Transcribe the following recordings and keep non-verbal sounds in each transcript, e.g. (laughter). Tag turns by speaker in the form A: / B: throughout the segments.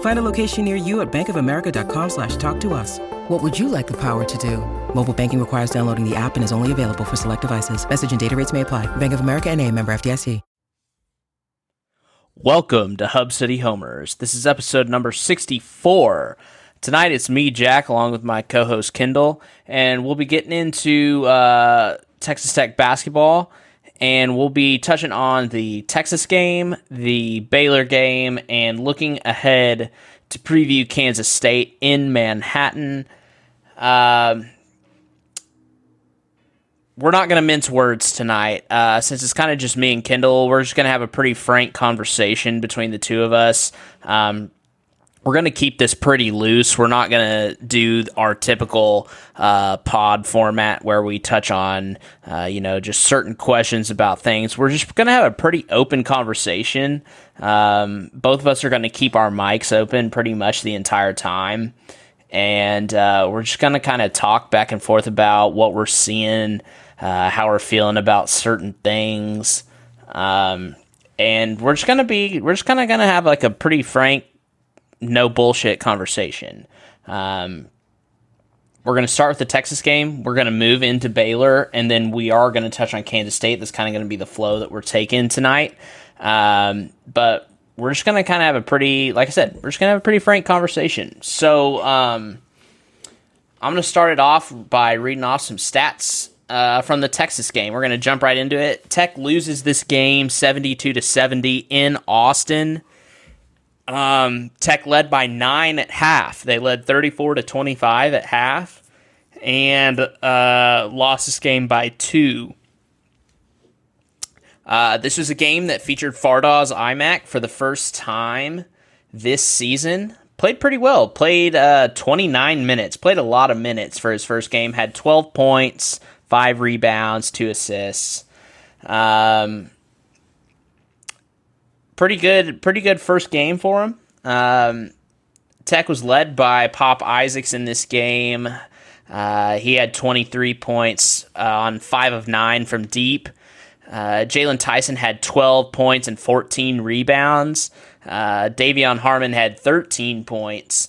A: Find a location near you at bankofamerica.com slash talk to us. What would you like the power to do? Mobile banking requires downloading the app and is only available for select devices. Message and data rates may apply. Bank of America and a member FDIC.
B: Welcome to Hub City Homers. This is episode number 64. Tonight it's me, Jack, along with my co host Kendall, and we'll be getting into uh, Texas Tech basketball, and we'll be touching on the Texas game, the Baylor game, and looking ahead to preview Kansas State in Manhattan. Um, we're not going to mince words tonight. Uh, since it's kind of just me and Kendall, we're just going to have a pretty frank conversation between the two of us. Um, we're going to keep this pretty loose. We're not going to do our typical uh, pod format where we touch on, uh, you know, just certain questions about things. We're just going to have a pretty open conversation. Um, both of us are going to keep our mics open pretty much the entire time. And uh, we're just going to kind of talk back and forth about what we're seeing, uh, how we're feeling about certain things. Um, and we're just going to be, we're just kind of going to have like a pretty frank, no bullshit conversation. Um, we're going to start with the Texas game. We're going to move into Baylor, and then we are going to touch on Kansas State. That's kind of going to be the flow that we're taking tonight. Um, but we're just going to kind of have a pretty, like I said, we're just going to have a pretty frank conversation. So um, I'm going to start it off by reading off some stats uh, from the Texas game. We're going to jump right into it. Tech loses this game 72 to 70 in Austin. Um, Tech led by nine at half. They led 34 to 25 at half and uh, lost this game by two. Uh, this was a game that featured Fardaws Aimaq for the first time this season. Played pretty well. Played uh, 29 minutes. Played a lot of minutes for his first game. Had 12 points, five rebounds, two assists. Um, pretty good. Pretty good first game for him. Um, Tech was led by Pop Isaacs in this game. Uh, he had 23 points uh, on five of nine from deep. Uh, Jaylon Tyson had 12 points and 14 rebounds. Uh, De'Vion Harmon had 13 points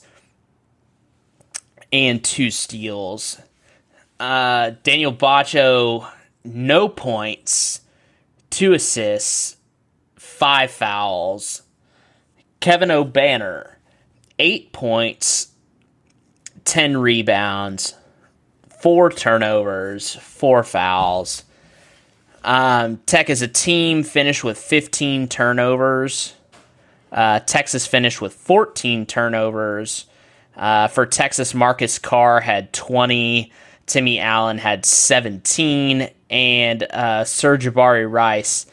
B: and two steals. Uh, Daniel Batcho, no points, two assists, five fouls. Kevin Obanor, eight points, 10 rebounds, four turnovers, four fouls. Um, Tech as a team finished with 15 turnovers. Uh, Texas finished with 14 turnovers. Uh, for Texas, Marcus Carr had 20. Timmy Allen had 17. And uh, Sir'Jabari Rice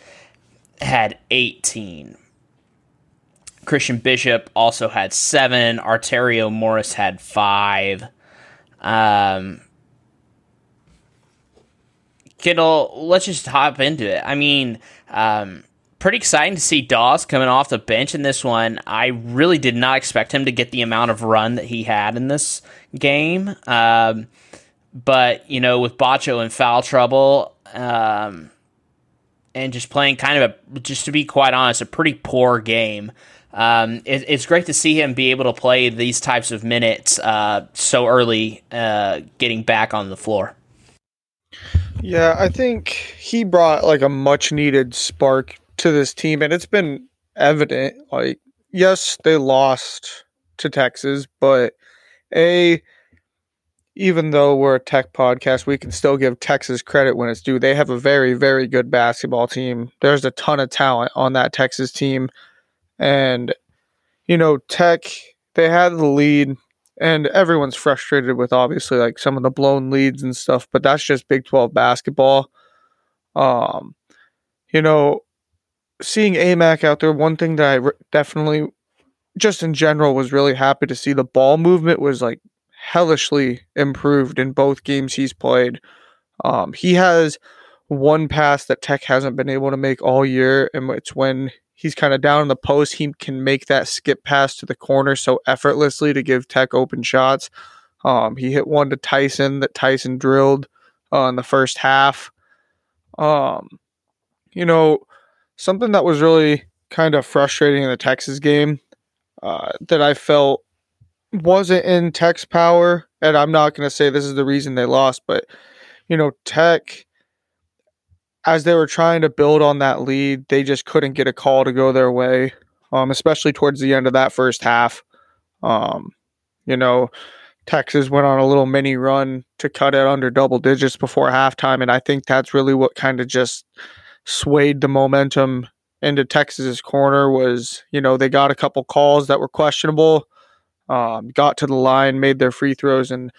B: had 18. Christian Bishop also had seven. Arterio Morris had five. Um, Kendall, let's just hop into it. I mean, um, pretty exciting to see Dawes coming off the bench in this one. I really did not expect him to get the amount of run that he had in this game. Um, but, you know, with Batcho in foul trouble, um, and just playing kind of a, just to be quite honest, a pretty poor game. Um, it, it's great to see him be able to play these types of minutes uh, so early, uh, getting back on the floor.
C: Yeah, I think he brought like a much needed spark to this team, and it's been evident. Like, yes, they lost to Texas, but a even though we're a tech podcast, we can still give Texas credit when it's due. They have a very, very good basketball team. There's a ton of talent on that Texas team. And, you know, Tech, they had the lead, and everyone's frustrated with obviously like some of the blown leads and stuff, but that's just Big 12 basketball. Um, you know, seeing Aimaq out there, one thing that I re- definitely, just in general, was really happy to see the ball movement was like hellishly improved in both games he's played. Um, he has one pass that Tech hasn't been able to make all year, and it's when he's kind of down in the post, he can make that skip pass to the corner so effortlessly to give Tech open shots. Um, he hit one to Tyson that Tyson drilled uh, in the first half. Um, you know, something that was really kind of frustrating in the Texas game uh, that I felt wasn't in Tech's power, and I'm not going to say this is the reason they lost, but you know, Tech as they were trying to build on that lead, they just couldn't get a call to go their way, um, especially towards the end of that first half. Um, you know, Texas went on a little mini run to cut it under double digits before halftime, and I think that's really what kind of just swayed the momentum into Texas's corner. Was you know they got a couple calls that were questionable, um, got to the line, made their free throws, and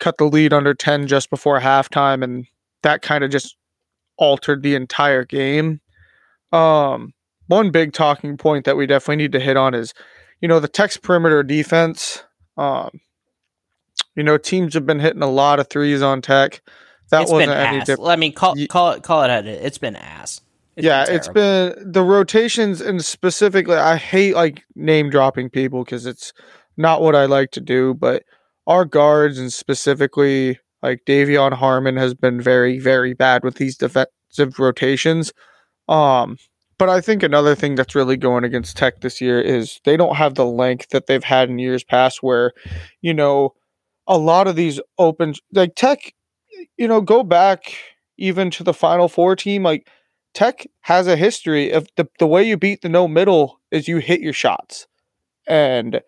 C: cut the lead under ten just before halftime, and that kind of just altered the entire game. Um, one big talking point that we definitely need to hit on is, you know, the Tech's perimeter defense. Um, you know, teams have been hitting a lot of threes on Tech.
B: That it's wasn't any different. I mean, call call it call it. It's been ass.
C: It's yeah, been it's been the rotations and specifically. I hate like name dropping people because it's not what I like to do. But our guards and specifically like De'Vion Harmon has been very, very bad with these defensive rotations. Um, but I think another thing that's really going against Tech this year is they don't have the length that they've had in years past, where, you know, a lot of these open, like Tech, you know, go back even to the Final Four team. Like Tech has a history of the, the way you beat the no middle is you hit your shots. And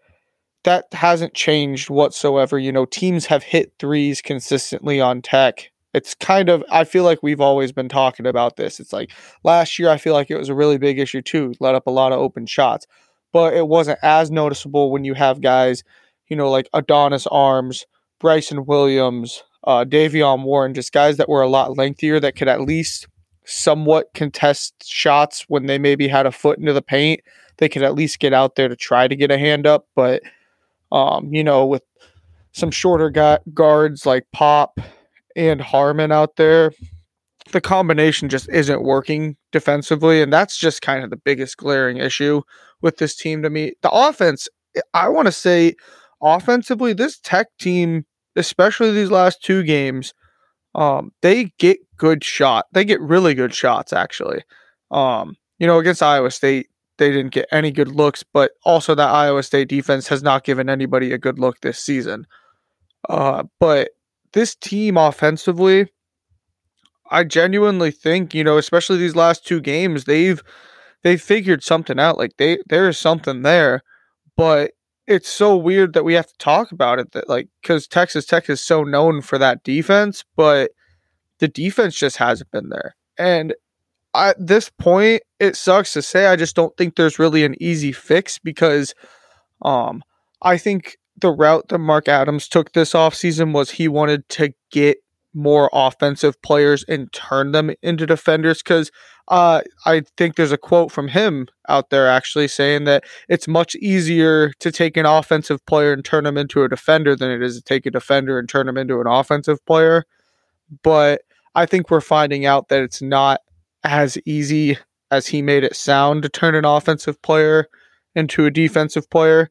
C: that hasn't changed whatsoever. You know, teams have hit threes consistently on tech. It's kind of, I feel like we've always been talking about this. It's like last year, I feel like it was a really big issue too, let up a lot of open shots, but it wasn't as noticeable when you have guys, you know, like Adonis Arms, Bryson Williams, uh, Davion Warren, just guys that were a lot lengthier that could at least somewhat contest shots when they maybe had a foot into the paint. They could at least get out there to try to get a hand up, but um, you know, with some shorter gu- guards like Pop and Harmon out there, the combination just isn't working defensively. And that's just kind of the biggest glaring issue with this team to me. The offense, I want to say, offensively, this tech team, especially these last two games, um, they get good shot. They get really good shots, actually. Um, you know, against Iowa State, they didn't get any good looks, but also that Iowa State defense has not given anybody a good look this season. Uh, but this team offensively, I genuinely think, you know, especially these last two games, they've they figured something out. Like they there is something there, but it's so weird that we have to talk about it that like because Texas Tech is so known for that defense, but the defense just hasn't been there. And at this point, it sucks to say. I just don't think there's really an easy fix because um, I think the route that Mark Adams took this offseason was he wanted to get more offensive players and turn them into defenders because uh, I think there's a quote from him out there actually saying that it's much easier to take an offensive player and turn them into a defender than it is to take a defender and turn them into an offensive player. But I think we're finding out that it's not as easy as he made it sound to turn an offensive player into a defensive player.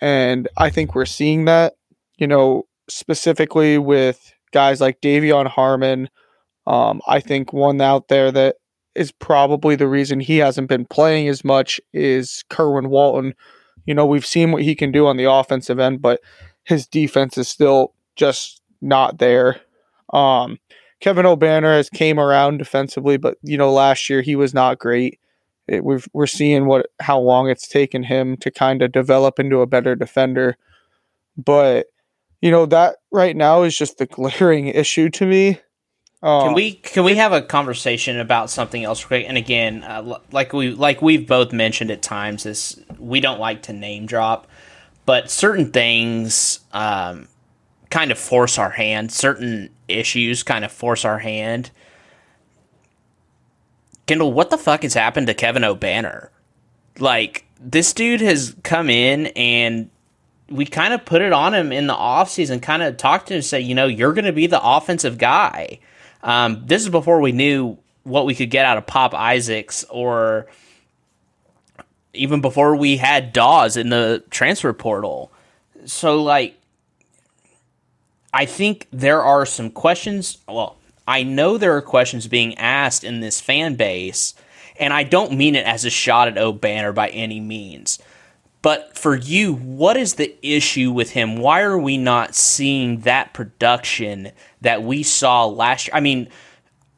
C: And I think we're seeing that, you know, specifically with guys like De'Vion Harmon. Um, I think one out there that is probably the reason he hasn't been playing as much is Kerwin Walton. You know, we've seen what he can do on the offensive end, but his defense is still just not there. Um, Kevin Obanor has came around defensively, but you know, last year he was not great. It, we've, we're seeing what how long it's taken him to kind of develop into a better defender. But you know that right now is just the glaring (laughs) issue to me.
B: can we can we have a conversation about something else quick? And again, uh, like we like we've both mentioned at times, is we don't like to name drop, but certain things um, kind of force our hand. Certain issues kind of force our hand. Kendall, what the fuck has happened to Kevin Obanor? Like this dude has come in and we kind of put it on him in the offseason, kind of talked to him and say, you know, you're going to be the offensive guy. Um, this is before we knew what we could get out of Pop Isaacs or even before we had Dawes in the transfer portal. So, like, I think there are some questions. Well, I know there are questions being asked in this fan base, and I don't mean it as a shot at Obanor by any means. But for you, what is the issue with him? Why are we not seeing that production that we saw last year? I mean,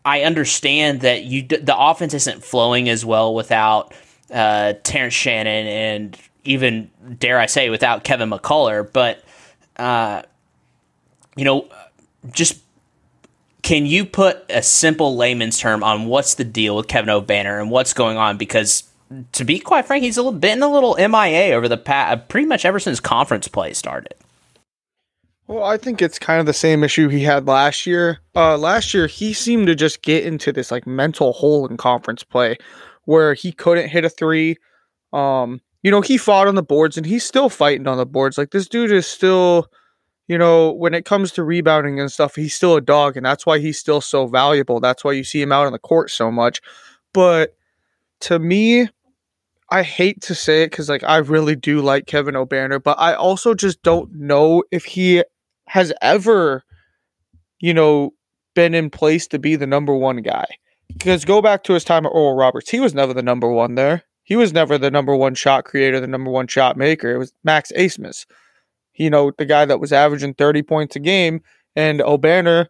B: I understand that you the offense isn't flowing as well without uh, Terrence Shannon and even dare I say without Kevin McCullar, but uh, you know, just can you put a simple layman's term on what's the deal with Kevin Obanor and what's going on? Because to be quite frank, he's a little, been a little MIA over the past, pretty much ever since conference play started.
C: Well, I think it's kind of the same issue he had last year. Uh, last year, he seemed to just get into this like mental hole in conference play where he couldn't hit a three. Um, you know, he fought on the boards and he's still fighting on the boards. Like this dude is still, you know, when it comes to rebounding and stuff, he's still a dog, and that's why he's still so valuable. That's why you see him out on the court so much. But to me, I hate to say it because like I really do like Kevin Obanor, but I also just don't know if he has ever, you know, been in place to be the number one guy. Because go back to his time at Oral Roberts, he was never the number one there. He was never the number one shot creator, the number one shot maker. It was Max Abmas, you know, the guy that was averaging 30 points a game. And Obanor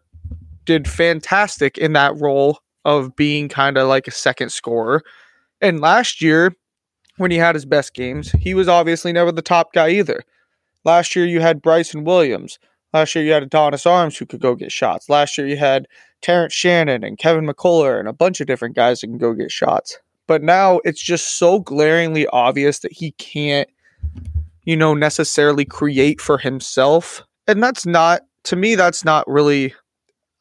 C: did fantastic in that role of being kind of like a second scorer. And last year, when he had his best games. He was obviously never the top guy either. Last year you had Bryson Williams. Last year you had Adonis Arms who could go get shots. Last year you had Terrence Shannon and Kevin McCullar and a bunch of different guys that can go get shots. But now it's just so glaringly obvious that he can't, you know, necessarily create for himself. And that's not, to me, that's not really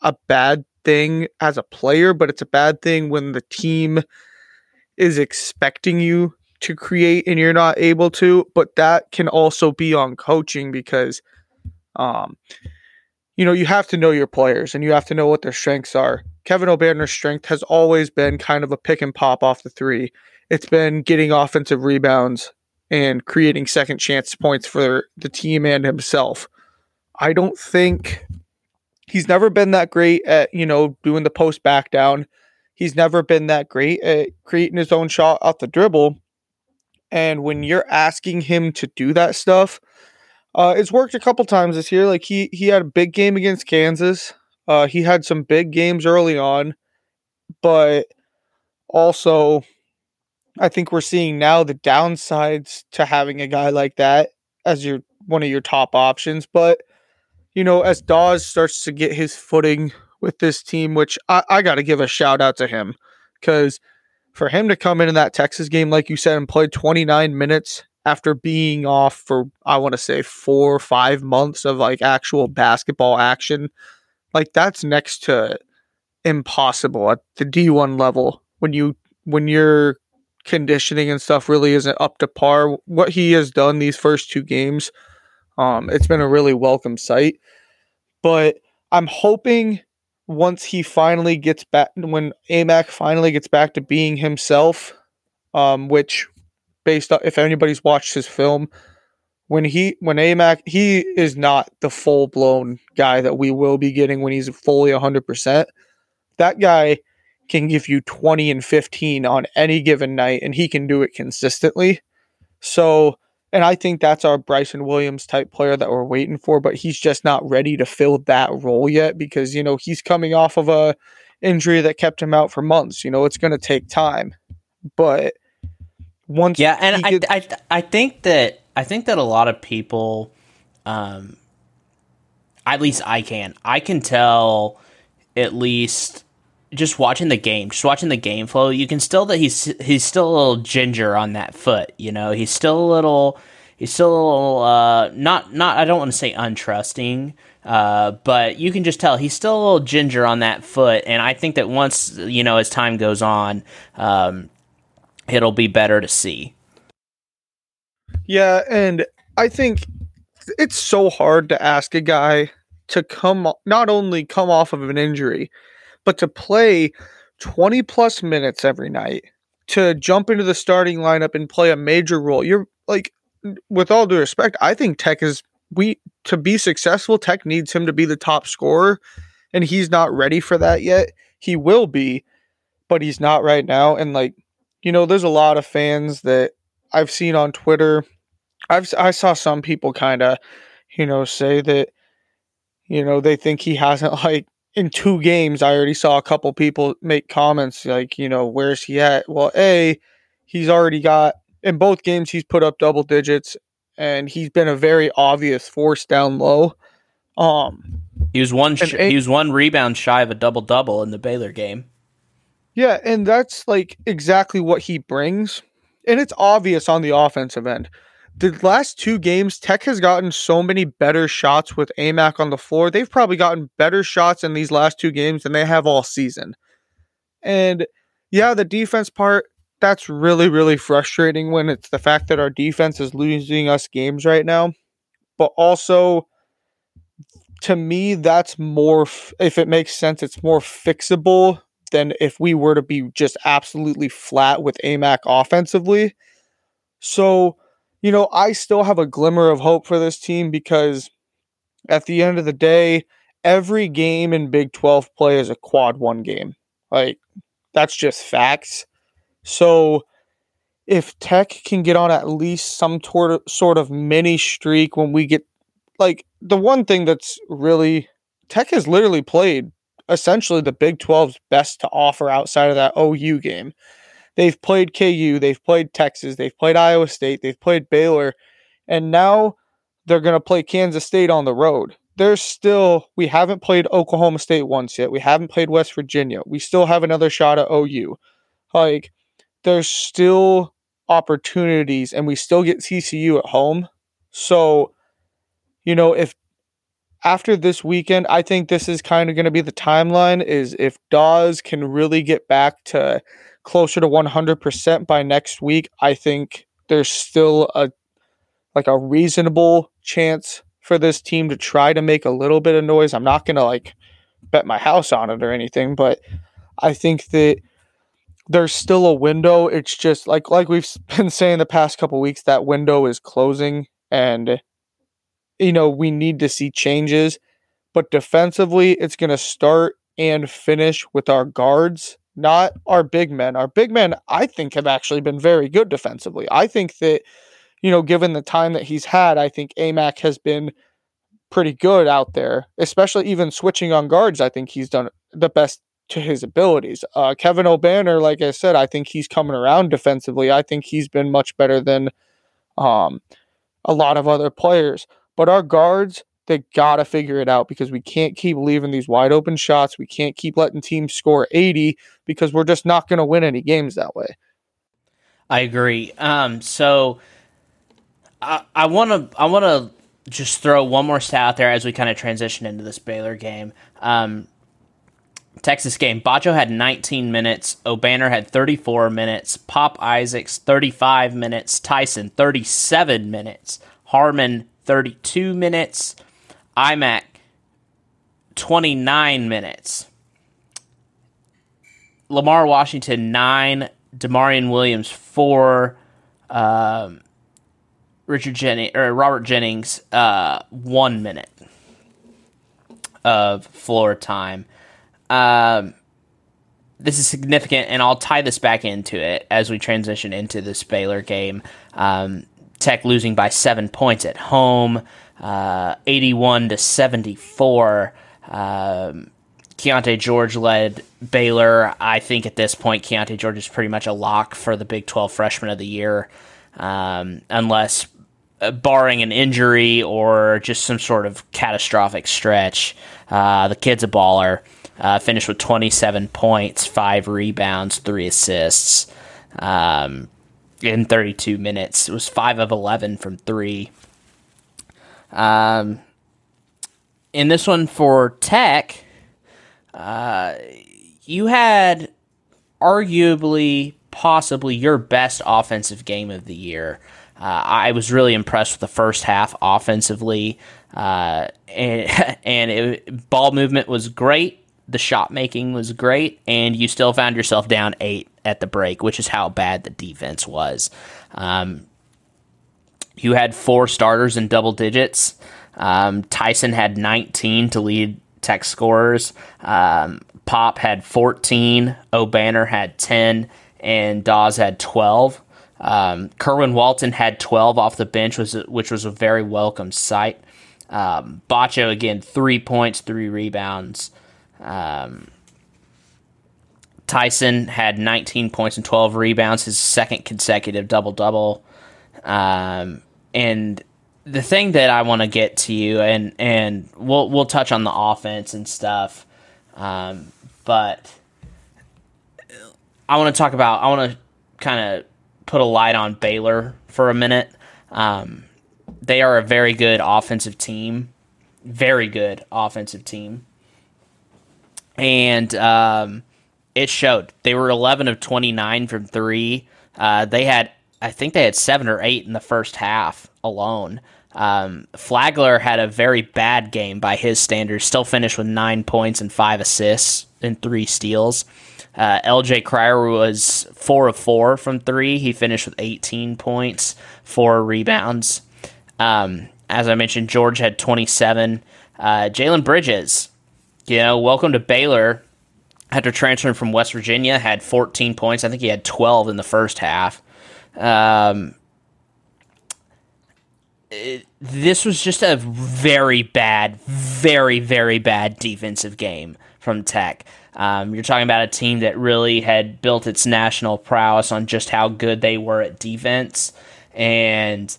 C: a bad thing as a player, but it's a bad thing when the team is expecting you to create and you're not able to, but that can also be on coaching because um you know, you have to know your players and you have to know what their strengths are. Kevin Obanor's strength has always been kind of a pick and pop off the three. It's been getting offensive rebounds and creating second chance points for the team and himself. I don't think he's never been that great at, you know, doing the post back down. He's never been that great at creating his own shot off the dribble. And when you're asking him to do that stuff, uh, it's worked a couple times this year. Like he he had a big game against Kansas. Uh, he had some big games early on, but also I think we're seeing now the downsides to having a guy like that as your one of your top options. But you know, as Dawes starts to get his footing with this team, which I, I got to give a shout out to him because for him to come into that Texas game, like you said, and play 29 minutes after being off for, I want to say, four or five months of like actual basketball action, like that's next to impossible at the D1 level when you, when your conditioning and stuff really isn't up to par. What he has done these first two games, um, it's been a really welcome sight. But I'm hoping once he finally gets back, when Aimaq finally gets back to being himself, um, which based on if anybody's watched his film, when he when Aimaq he is not the full blown guy that we will be getting when he's fully hundred percent. That guy can give you 20 and 15 on any given night, and he can do it consistently. So, and I think that's our Bryson Williams type player that we're waiting for, but he's just not ready to fill that role yet because, you know, he's coming off of a injury that kept him out for months. You know, it's going to take time. But once
B: Yeah, and I, gets- I I think that I think that a lot of people um at least I can. I can tell at least just watching the game, just watching the game flow, you can still that he's he's still a little ginger on that foot. You know, he's still a little he's still a little uh, not not I don't want to say untrusting, uh, but you can just tell he's still a little ginger on that foot. And I think that once you know as time goes on, um, it'll be better to see.
C: Yeah, and I think it's so hard to ask a guy to come not only come off of an injury but to play 20 plus minutes every night, to jump into the starting lineup and play a major role, you're like, with all due respect, I think Tech is we to be successful. Tech needs him to be the top scorer, and he's not ready for that yet. He will be, but he's not right now. And like, you know, there's a lot of fans that I've seen on Twitter. I've I saw some people kind of, you know, say that, you know, they think he hasn't (laughs) like in two games, I already saw a couple people make comments like, you know, where's he at? Well, A, he's already got in both games, he's put up double digits and he's been a very obvious force down low. Um,
B: he was one. Sh- a, he was one rebound shy of a double double in the Baylor game.
C: Yeah, and that's like exactly what he brings, and it's obvious on the offensive end the last two games, Tech has gotten so many better shots with Aimaq on the floor. They've probably gotten better shots in these last two games than they have all season. And yeah, the defense part, that's really, really frustrating when it's the fact that our defense is losing us games right now. But also, to me, that's more, if it makes sense, it's more fixable than if we were to be just absolutely flat with Aimaq offensively. So, you know, I still have a glimmer of hope for this team because at the end of the day, every game in Big 12 play is a quad one game. Like, that's just facts. So, if Tech can get on at least some tor- sort of mini streak when we get, like, the one thing that's really, Tech has literally played essentially the Big 12's best to offer outside of that OU game. They've played KU, they've played Texas, they've played Iowa State, they've played Baylor, and now they're going to play Kansas State on the road. There's still, we haven't played Oklahoma State once yet. We haven't played West Virginia. We still have another shot at OU. Like, there's still opportunities, and we still get TCU at home. So, you know, if after this weekend, I think this is kind of going to be the timeline is if Dawes can really get back to closer to 100% by next week, I think there's still a like a reasonable chance for this team to try to make a little bit of noise. I'm not going to like bet my house on it or anything, but I think that there's still a window. It's just like like we've (laughs) been saying the past couple weeks that window is closing and you know, we need to see changes, but defensively it's going to start and finish with our guards not our big men. Our big men, I think, have actually been very good defensively. I think that, you know, given the time that he's had, I think Aimaq has been pretty good out there, especially even switching on guards. I think he's done the best to his abilities. Uh, Kevin Obanor, like I said, I think he's coming around defensively. I think he's been much better than um, a lot of other players. But our guards, they got to figure it out because we can't keep leaving these wide open shots. We can't keep letting teams score 80 because we're just not going to win any games that way.
B: I agree. Um, so I want to I want to just throw one more stat out there as we kind of transition into this Baylor game. Um, Texas game. Batcho had 19 minutes. Obanor had 34 minutes. Pop Isaacs 35 minutes. Tyson 37 minutes. Harmon 32 minutes. Aimaq 29 minutes. Lamar Washington nine, D'Maurian Williams four, um, Richard Jennings or Robert Jennings uh, one minute of floor time. Um, this is significant, and I'll tie this back into it as we transition into this Baylor game. Um, Tech losing by seven points at home, uh, 81 to 74. Um, Keyonte George led Baylor. I think at this point, Keyonte George is pretty much a lock for the Big 12 Freshman of the Year, um, unless uh, barring an injury or just some sort of catastrophic stretch. Uh, the kid's a baller. Uh, finished with 27 points, five rebounds, three assists um, in 32 minutes. It was five of 11 from three. Um, in this one for Tech, uh, you had arguably, possibly your best offensive game of the year. Uh, I was really impressed with the first half offensively, uh, and, (laughs) and it, ball movement was great the shot making was great, and you still found yourself down eight at the break, which is how bad the defense was. Um, you had four starters in double digits. Um, Tyson had 19 to lead tech scorers. Um, Pop had 14. Obanor had 10. And Dawes had 12. Um, Kerwin Walton had 12 off the bench, was which was a very welcome sight. Um, Batcho again, three points, three rebounds. Um, Tyson had 19 points and 12 rebounds, his second consecutive double double. Um, and the thing that I want to get to you, and and we'll we'll touch on the offense and stuff, um, but I want to talk about. I want to kind of put a light on Baylor for a minute. Um, they are a very good offensive team, very good offensive team and um, it showed. They were 11 of 29 from three. Uh, they had, I think they had seven or eight in the first half alone. Um, Flagler had a very bad game by his standards, still finished with nine points and five assists and three steals. Uh, LJ Cryer was four of four from three. He finished with 18 points, four rebounds. Um, as I mentioned, George had 27. Uh, Jalen Bridges you know, welcome to Baylor. After transferring from West Virginia, had 14 points. I think he had 12 in the first half. Um, it, this was just a very bad, very, very bad defensive game from Tech. Um, you're talking about a team that really had built its national prowess on just how good they were at defense, and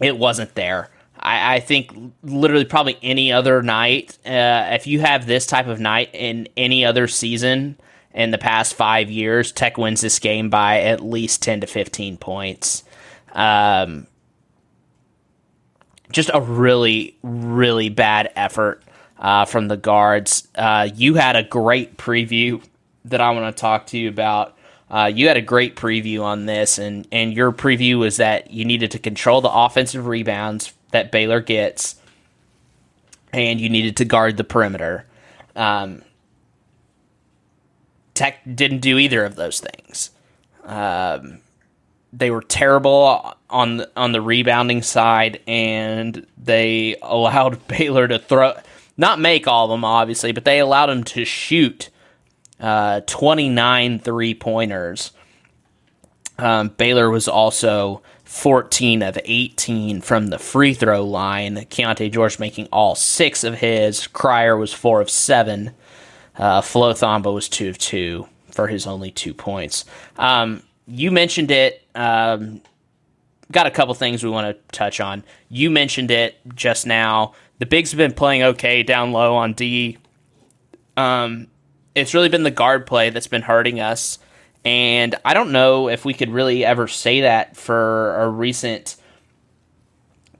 B: it wasn't there. I, I think literally probably any other night, uh, if you have this type of night in any other season in the past five years, Tech wins this game by at least 10 to 15 points. Um, just a really, really bad effort uh, from the guards. Uh, you had a great preview that I want to talk to you about. Uh, you had a great preview on this, and, and your preview was that you needed to control the offensive rebounds that Baylor gets, and you needed to guard the perimeter. Um, Tech didn't do either of those things. Um, they were terrible on the, on the rebounding side, and they allowed (laughs) Baylor to throw, not make all of them, obviously, but they allowed them to shoot uh, 29 three pointers. Um, Baylor was also 14 of 18 from the free throw line. Keyonte George making all six of his. Cryer was four of seven. Uh, Flo Thamba was two of two for his only two points. Um, you mentioned it. Um, got a couple things we want to touch on. You mentioned it just now. The bigs have been playing okay down low on D. Um, it's really been the guard play that's been hurting us. And I don't know if we could really ever say that for a recent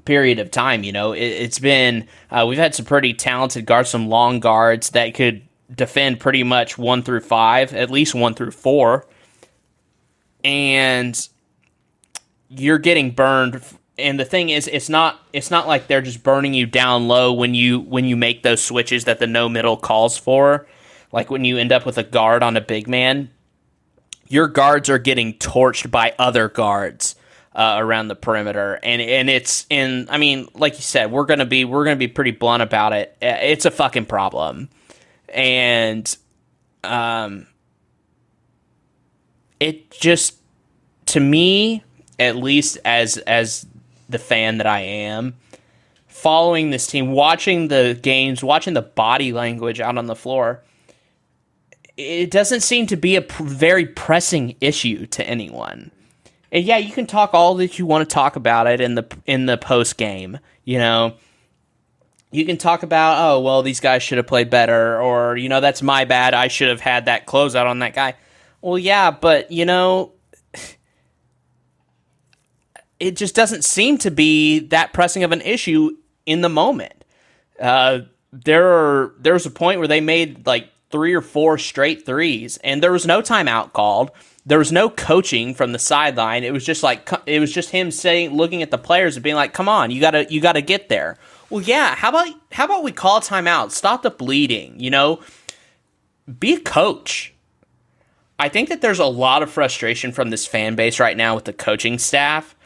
B: period of time. You know, it, has been, uh, we've had some pretty talented guards, some long guards that could defend pretty much one through five, at least one through four. And you're getting burned and the thing is it's not it's not like they're just burning you down low when you when you make those switches that the no middle calls for like when you end up with a guard on a big man your guards are getting torched by other guards uh, around the perimeter, and and it's in. I mean, like you said, we're gonna be we're gonna be pretty blunt about it. It's a fucking problem, and um, it just to me, at least as as the fan that I am, following this team, watching the games, watching the body language out on the floor, it doesn't seem to be a pr- very pressing issue to anyone. And yeah, you can talk all that you want to talk about it in the in the post game. You know, you can talk about oh well, these guys should have played better, or you know that's my bad. I should have had that closeout on that guy. Well, yeah, but you know, (sighs) it just doesn't seem to be that pressing of an issue in the moment. Uh, there are there was a point where they made like three or four straight threes, and there was no timeout called. There was no coaching from the sideline. It was just like it was just him saying, looking at the players and being like, "Come on, you gotta you gotta get there." Well, yeah. How about how about we call timeout? Stop the bleeding. You know, be a coach. I think that there's a lot of frustration from this fan base right now with the coaching staff,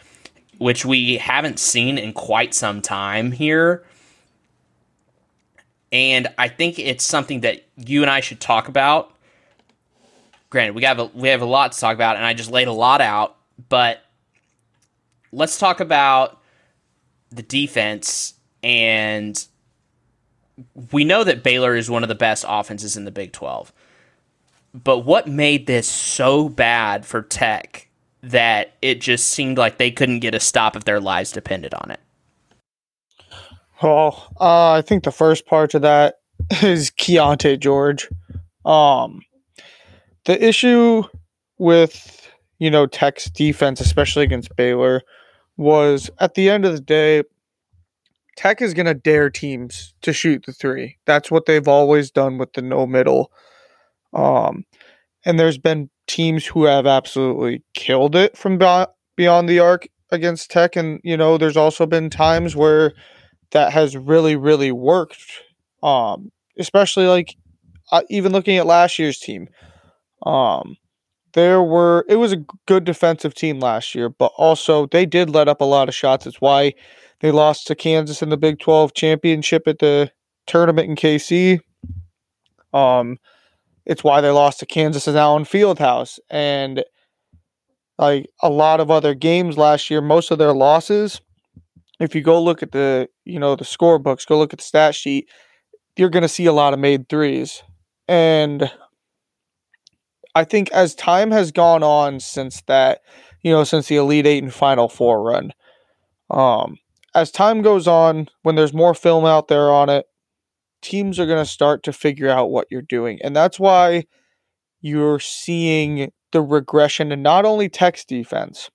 B: which we haven't seen in quite some time here. And I think it's something that you and I should talk about. Granted, we have a, we have a lot to talk about, and I just laid a lot out. But let's talk about the defense. And we know that Baylor is one of the best offenses in the Big Twelve. But what made this so bad for Tech that it just seemed like they couldn't get a stop if their lives depended on it?
C: Well, uh, I think the first part of that (laughs) is Keyonte George. Um, the issue with you know Tech's defense, especially against Baylor, was at the end of the day, Tech is going to dare teams to shoot the three. That's what they've always done with the no middle. Um, and there's been teams who have absolutely killed it from beyond the arc against Tech, and you know, there's also been times where that has really, really worked. Um, especially like uh, even looking at last year's team. Um, there were it was a good defensive team last year, but also they did let up a lot of shots. It's why they lost to Kansas in the Big 12 championship at the tournament in KC. Um, it's why they lost to Kansas at Allen Fieldhouse. And like a lot of other games last year, most of their losses, if you go look at the, you know, the scorebooks, go look at the stat sheet, you're going to see a lot of made threes. And I think as time has gone on since that, you know, since the Elite Eight and Final Four run, um, as time goes on, when there's more film out there on it, teams are going to start to figure out what you're doing. And that's why you're seeing the regression in not only Tech's defense,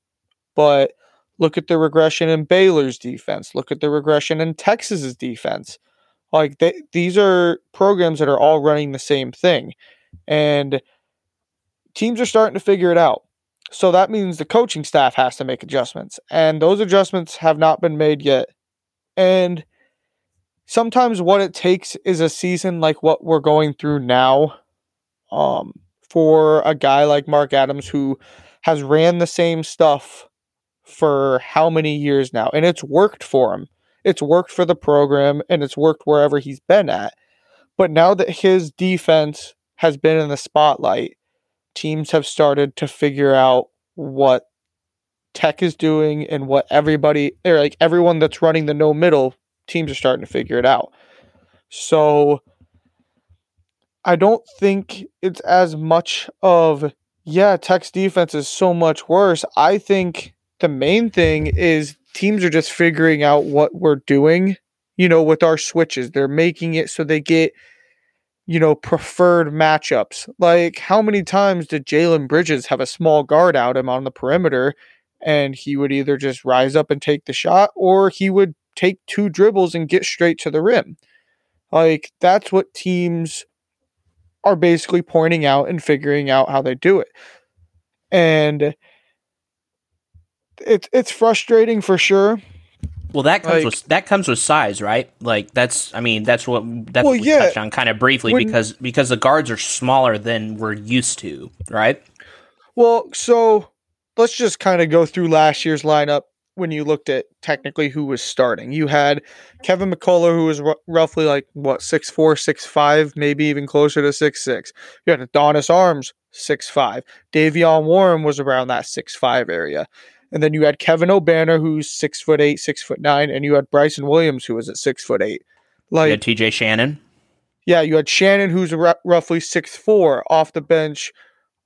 C: but look at the regression in Baylor's defense. Look at the regression in Texas's defense. Like they, these are programs that are all running the same thing. And teams are starting to figure it out. So that means the coaching staff has to make adjustments. And those adjustments have not been made yet. And sometimes what it takes is a season like what we're going through now um, for a guy like Mark Adams who has ran the same stuff for how many years now and it's worked for him. It's worked for the program and it's worked wherever he's been at. But now that his defense has been in the spotlight, teams have started to figure out what tech is doing and what everybody or like everyone that's running the no middle teams are starting to figure it out. So I don't think it's as much of yeah, Tech's defense is so much worse. I think the main thing is teams are just figuring out what we're doing, you know, with our switches. They're making it so they get, you know, preferred matchups. Like, how many times did Jalen Bridges have a small guard out him on the perimeter and he would either just rise up and take the shot or he would take two dribbles and get straight to the rim. Like that's what teams are basically pointing out and figuring out how they do it. And it's it's frustrating for sure.
B: Well, that comes like, with that comes with size, right? Like that's, I mean, that's what that's well, what we yeah. touched on kind of briefly when, because because the guards are smaller than we're used to, right?
C: Well, so let's just kind of go through last year's lineup when you looked at technically who was starting. You had Kevin McCullar, who was r- roughly like what six four, six five, maybe even closer to six six. You had Adonis Arms, six five. Davion Warren was around that six five area. And then you had Kevin Obanor, who's six foot eight, six foot nine, and you had Bryson Williams, who was at six foot eight.
B: Like you had TJ Shannon.
C: Yeah, you had Shannon, who's r- roughly six four off the bench.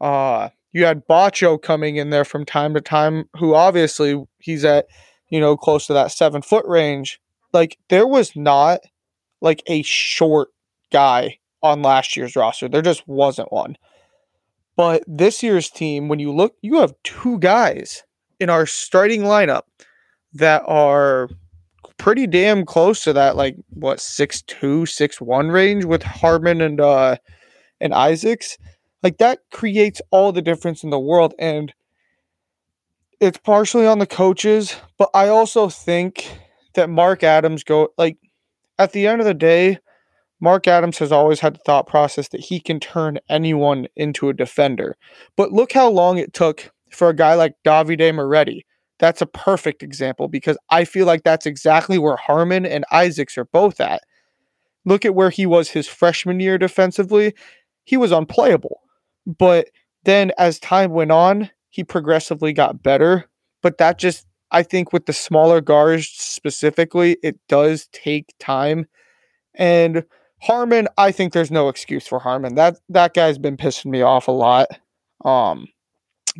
C: Uh, you had Batcho coming in there from time to time, who obviously he's at, you know, close to that seven foot range. Like there was not like a short guy on last year's roster. There just wasn't one. But this year's team, when you look, you have two guys in our starting lineup that are pretty damn close to that, like what six two, six one range with Harmon and uh and Isaacs? Like that creates all the difference in the world and it's partially on the coaches but i also think that mark adams go like at the end of the day mark adams has always had the thought process that he can turn anyone into a defender. But look how long it took for a guy like davide moretti that's a perfect example because i feel like that's exactly where harmon and isaacs are both at look at where he was his freshman year defensively he was unplayable but then as time went on, he progressively got better. But that just, I think, with the smaller guards specifically, it does take time. And Harmon, I think there's no excuse for Harmon. That that guy's been pissing me off a lot. Um,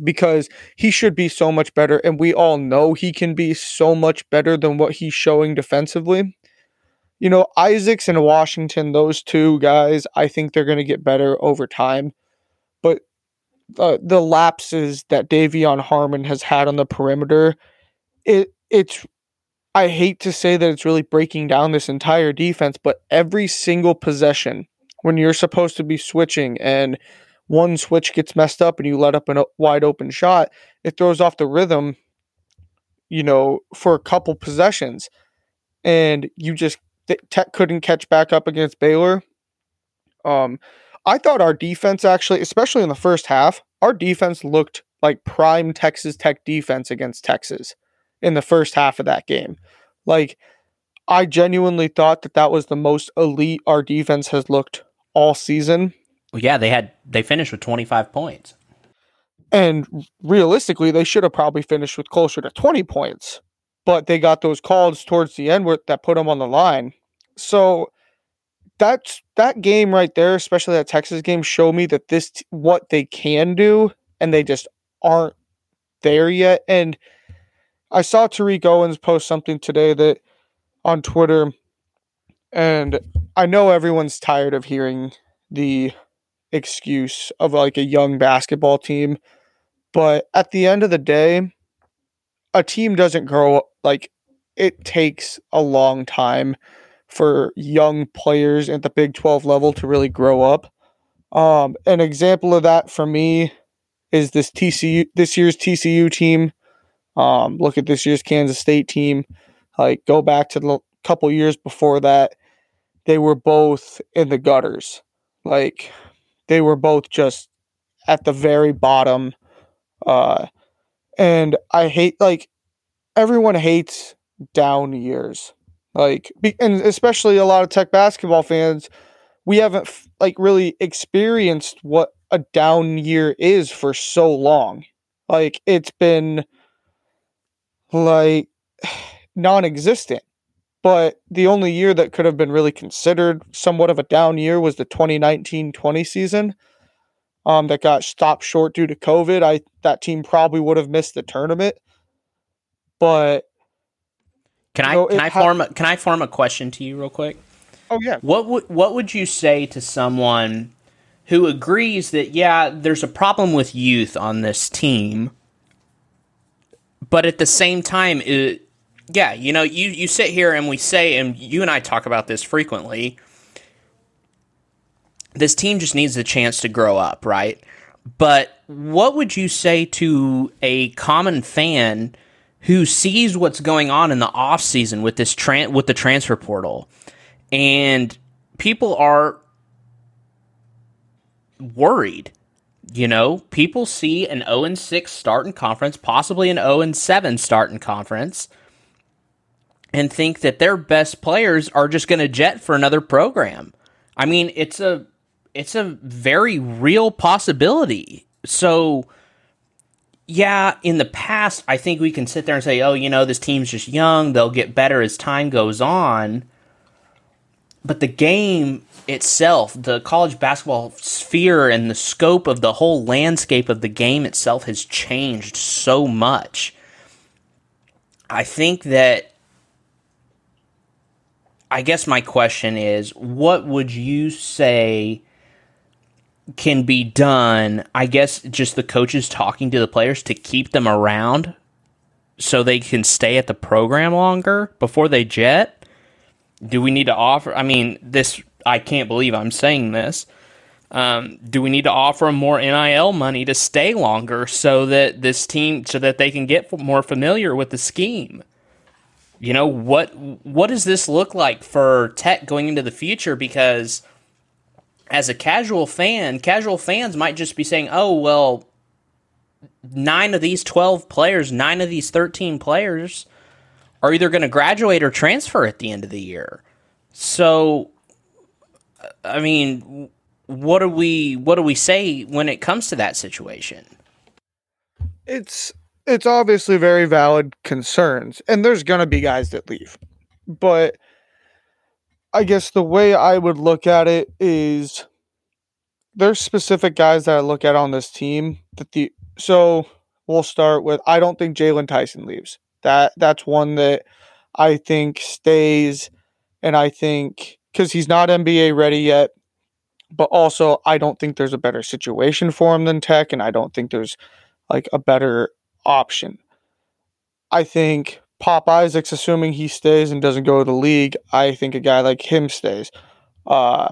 C: because he should be so much better, and we all know he can be so much better than what he's showing defensively. You know, Isaacs and Washington, those two guys, I think they're going to get better over time but uh, the lapses that De'Vion Harmon has had on the perimeter, it it's I hate to say that it's really breaking down this entire defense, but every single possession when you're supposed to be switching and one switch gets messed up and you let up a wide open shot, it throws off the rhythm, you know, for a couple possessions. And you just Tech couldn't catch back up against Baylor. Um, I thought our defense actually, especially in the first half, our defense looked like prime Texas Tech defense against Texas in the first half of that game. Like, I genuinely thought that that was the most elite our defense has looked all season.
B: Well, yeah, they had they finished with 25 points.
C: And realistically, they should have probably finished with closer to 20 points. But they got those calls towards the end that put them on the line. So that's that game right there, especially that Texas game, show me that this what they can do, and they just aren't there yet. And I saw Tariq Owens post something today that on Twitter, and I know everyone's tired of hearing the excuse of like a young basketball team, but at the end of the day, a team doesn't grow like it takes a long time for young players at the Big 12 level to really grow up. Um, an example of that for me is this TCU this year's TCU team. Um, look at this year's Kansas State team. Like go back to the couple years before that, they were both in the gutters. Like they were both just at the very bottom. Uh, and I hate like everyone hates down years. Like, and especially a lot of tech basketball fans, we haven't like really experienced what a down year is for so long. Like, it's been like (sighs) non existent. But the only year that could have been really considered somewhat of a down year was the 2019 20 season. Um, that got stopped short due to COVID. I that team probably would have missed the tournament. But
B: can I can I form a, can I form a question to you real quick?
C: Oh yeah.
B: What would what would you say to someone who agrees that yeah, there's a problem with youth on this team, but at the same time, it, yeah, you know, you you sit here and we say, and you and I talk about this frequently. This team just needs a chance to grow up, right? But what would you say to a common fan? who sees what's going on in the off season with this tran- with the transfer portal, and people are worried You know, people see an 0 6 start in conference, possibly an 0 7 start in conference, and think that their best players are just going to jet for another program. I mean, it's a it's a very real possibility. So yeah, in the past, I think we can sit there and say, oh, you know, this team's just young. They'll get better as time goes on. But the game itself, the college basketball sphere and the scope of the whole landscape of the game itself has changed so much. I think that. I guess my question is what would you say can be done, I guess just the coaches talking to the players to keep them around so they can stay at the program longer before they jet? Do we need to offer? I mean, this, I can't believe I'm saying this. Um, do we need to offer them more NIL money to stay longer so that this team, so that they can get more familiar with the scheme? You know what? What does this look like for Tech going into the future? Because as a casual fan, casual fans might just be saying, "Oh, well, nine of these 12 players, nine of these 13 players are either going to graduate or transfer at the end of the year." So I mean, what do we what do we say when it comes to that situation?
C: It's it's obviously very valid concerns and there's going to be guys that leave. But I guess the way I would look at it is there's specific guys that I look at on this team that the so we'll start with I don't think Jaylon Tyson leaves. That that's one that I think stays and I think because he's not NBA ready yet, but also I don't think there's a better situation for him than Tech, and I don't think there's like a better option. I think Pop Isaacs, assuming he stays and doesn't go to the league, I think a guy like him stays. Uh,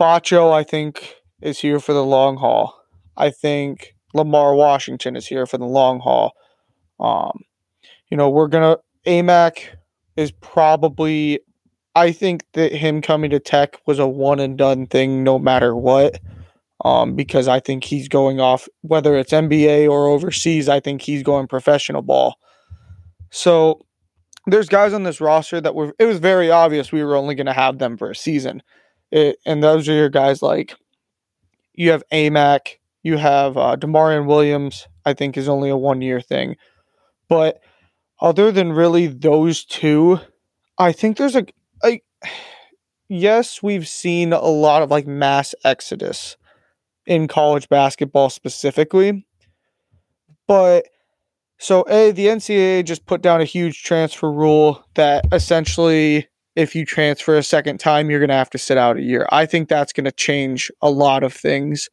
C: Batcho, I think, is here for the long haul. I think Lamar Washington is here for the long haul. Um, you know, we're gonna Aimaq is probably. I think that him coming to Tech was a one and done thing, no matter what. Um, because I think he's going off whether it's NBA or overseas. I think he's going professional ball. So there's guys on this roster that were. It was very obvious we were only going to have them for a season, it, and those are your guys like you have Aimaq, you have uh, D'Maurian Williams. I think is only a one year thing, but other than really those two, I think there's a, a (sighs) yes, we've seen a lot of like mass exodus in college basketball specifically, but so, A, the NCAA just put down a huge transfer rule that essentially, if you transfer a second time, you're going to have to sit out a year. I think that's going to change a lot of things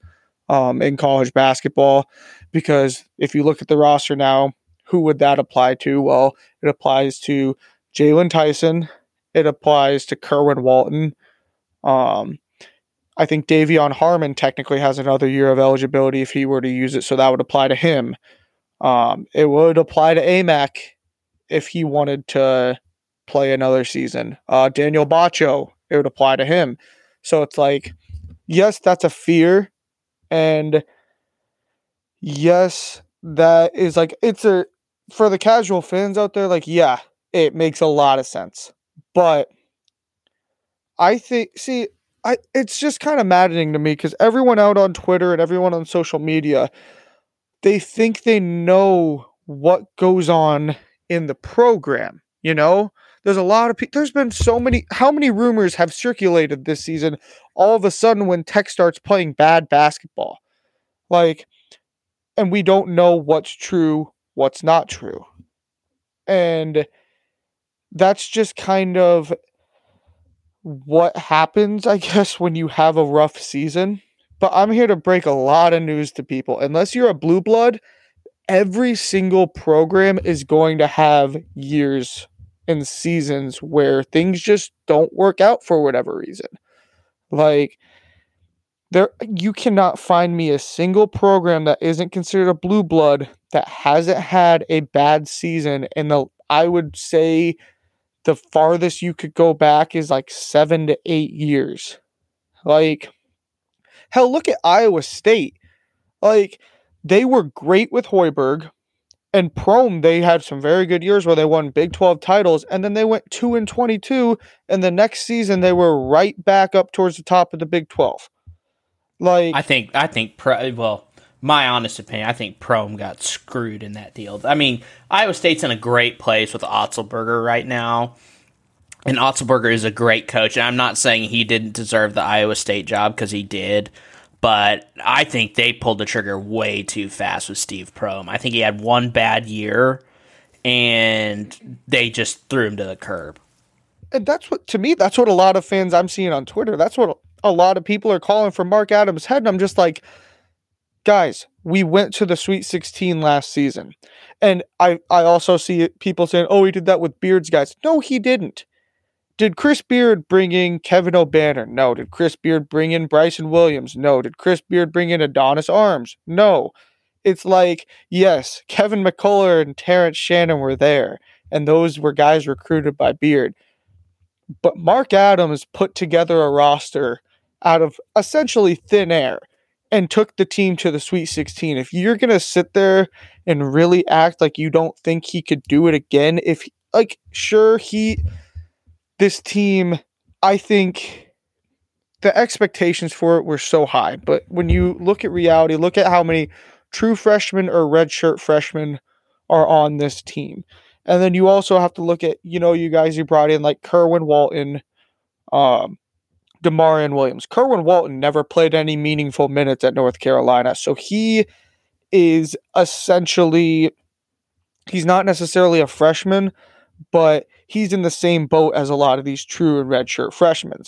C: um, in college basketball because if you look at the roster now, who would that apply to? Well, it applies to Jaylon Tyson, it applies to Kerwin Walton. Um, I think De'Vion Harmon technically has another year of eligibility if he were to use it, so that would apply to him. Um, it would apply to Aimaq if he wanted to play another season. Uh, Daniel Batcho, it would apply to him. So it's like, yes, that's a fear. And yes, that is like, it's a, for the casual fans out there, like, yeah, it makes a lot of sense. But I think, see, I, it's just kind of maddening to me because everyone out on Twitter and everyone on social media, they think they know what goes on in the program. You know, there's a lot of people. There's been so many. How many rumors have circulated this season? All of a sudden, when Tech starts playing bad basketball, like, and we don't know what's true, what's not true, and that's just kind of what happens, I guess, when you have a rough season. But I'm here to break a lot of news to people. Unless you're a blue blood, every single program is going to have years and seasons where things just don't work out for whatever reason. Like there you cannot find me a single program that isn't considered a blue blood that hasn't had a bad season and the I would say the farthest you could go back is like 7 to 8 years. Like Hell, look at Iowa State. Like they were great with Hoiberg and Prohm. They had some very good years where they won Big 12 titles, and then they went two and 22. And the next season, they were right back up towards the top of the Big 12. Like
B: I think I think well, my honest opinion, I think Prohm got screwed in that deal. I mean, Iowa State's in a great place with Otzelberger right now. And Otzelberger is a great coach. And I'm not saying he didn't deserve the Iowa State job because he did. But I think they pulled the trigger way too fast with Steve Prohm. I think he had one bad year and they just threw him to the curb.
C: And that's what, to me, that's what a lot of fans I'm seeing on Twitter, that's what a lot of people are calling for Mark Adams' head. And I'm just like, guys, we went to the Sweet 16 last season. And I, I also see people saying, oh, he did that with Beard's guys. No, he didn't. Did Chris Beard bring in Kevin Obanor? No. Did Chris Beard bring in Bryson Williams? No. Did Chris Beard bring in Adonis Arms? No. It's like, yes, Kevin McCullar and Terrence Shannon were there, and those were guys recruited by Beard. But Mark Adams put together a roster out of essentially thin air and took the team to the Sweet 16. If you're going to sit there and really act like you don't think he could do it again, if, like, sure, he this team, I think the expectations for it were so high. But when you look at reality, look at how many true freshmen or redshirt freshmen are on this team. And then you also have to look at, you know, you guys you brought in like Kerwin Walton, um, D'Maurian Williams. Kerwin Walton never played any meaningful minutes at North Carolina. So he is essentially he's not necessarily a freshman, but he's in the same boat as a lot of these true and redshirt freshmen.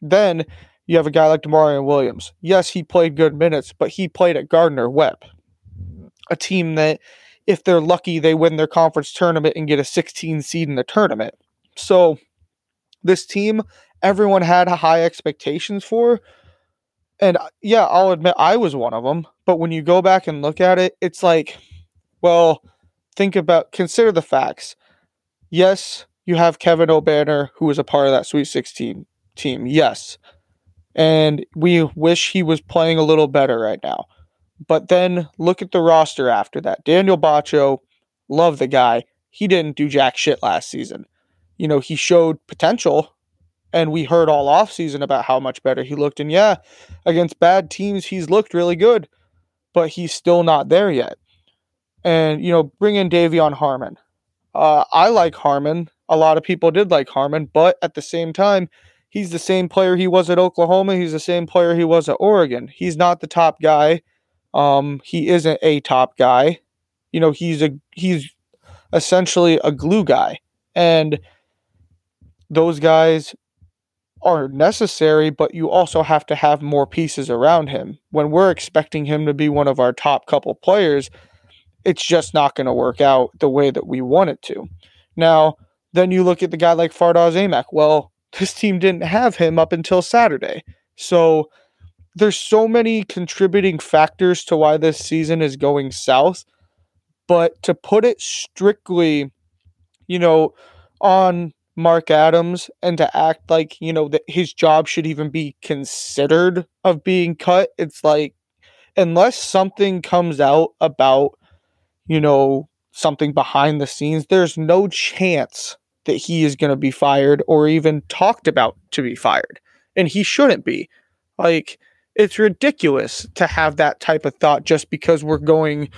C: Then you have a guy like D'Maurian Williams. Yes, he played good minutes, but he played at Gardner Webb, a team that, if they're lucky, they win their conference tournament and get a 16 seed in the tournament. So, this team, everyone had high expectations for. And uh, yeah, I'll admit I was one of them. But when you go back and look at it, it's like, well, think about, consider the facts yes, you have Kevin Obanor, who was a part of that Sweet 16 team. Yes. And we wish he was playing a little better right now. But then look at the roster after that. Daniel Batcho, love the guy. He didn't do jack shit last season. You know, he showed potential, and we heard all off season about how much better he looked. And yeah, against bad teams, he's looked really good, but he's still not there yet. And, you know, bring in De'Vion Harmon. Uh, I like Harmon. A lot of people did like Harmon, but at the same time, he's the same player he was at Oklahoma. He's the same player he was at Oregon. He's not the top guy. Um, he isn't a top guy. You know, he's a he's essentially a glue guy, and those guys are necessary, but you also have to have more pieces around him. When we're expecting him to be one of our top couple players, it's just not going to work out the way that we want it to. Now, then you look at the guy like Fardaws Aimaq. Well, (laughs) this team didn't have him up until Saturday. So there's so many contributing factors to why this season is going south. But to put it strictly, you know, on Mark Adams and to act like, you know, that his job should even be considered of being cut, it's like unless something comes out about you know, something behind the scenes, there's no chance that he is going to be fired or even talked about to be fired. And he shouldn't be. Like, it's ridiculous to have that type of thought just because we're going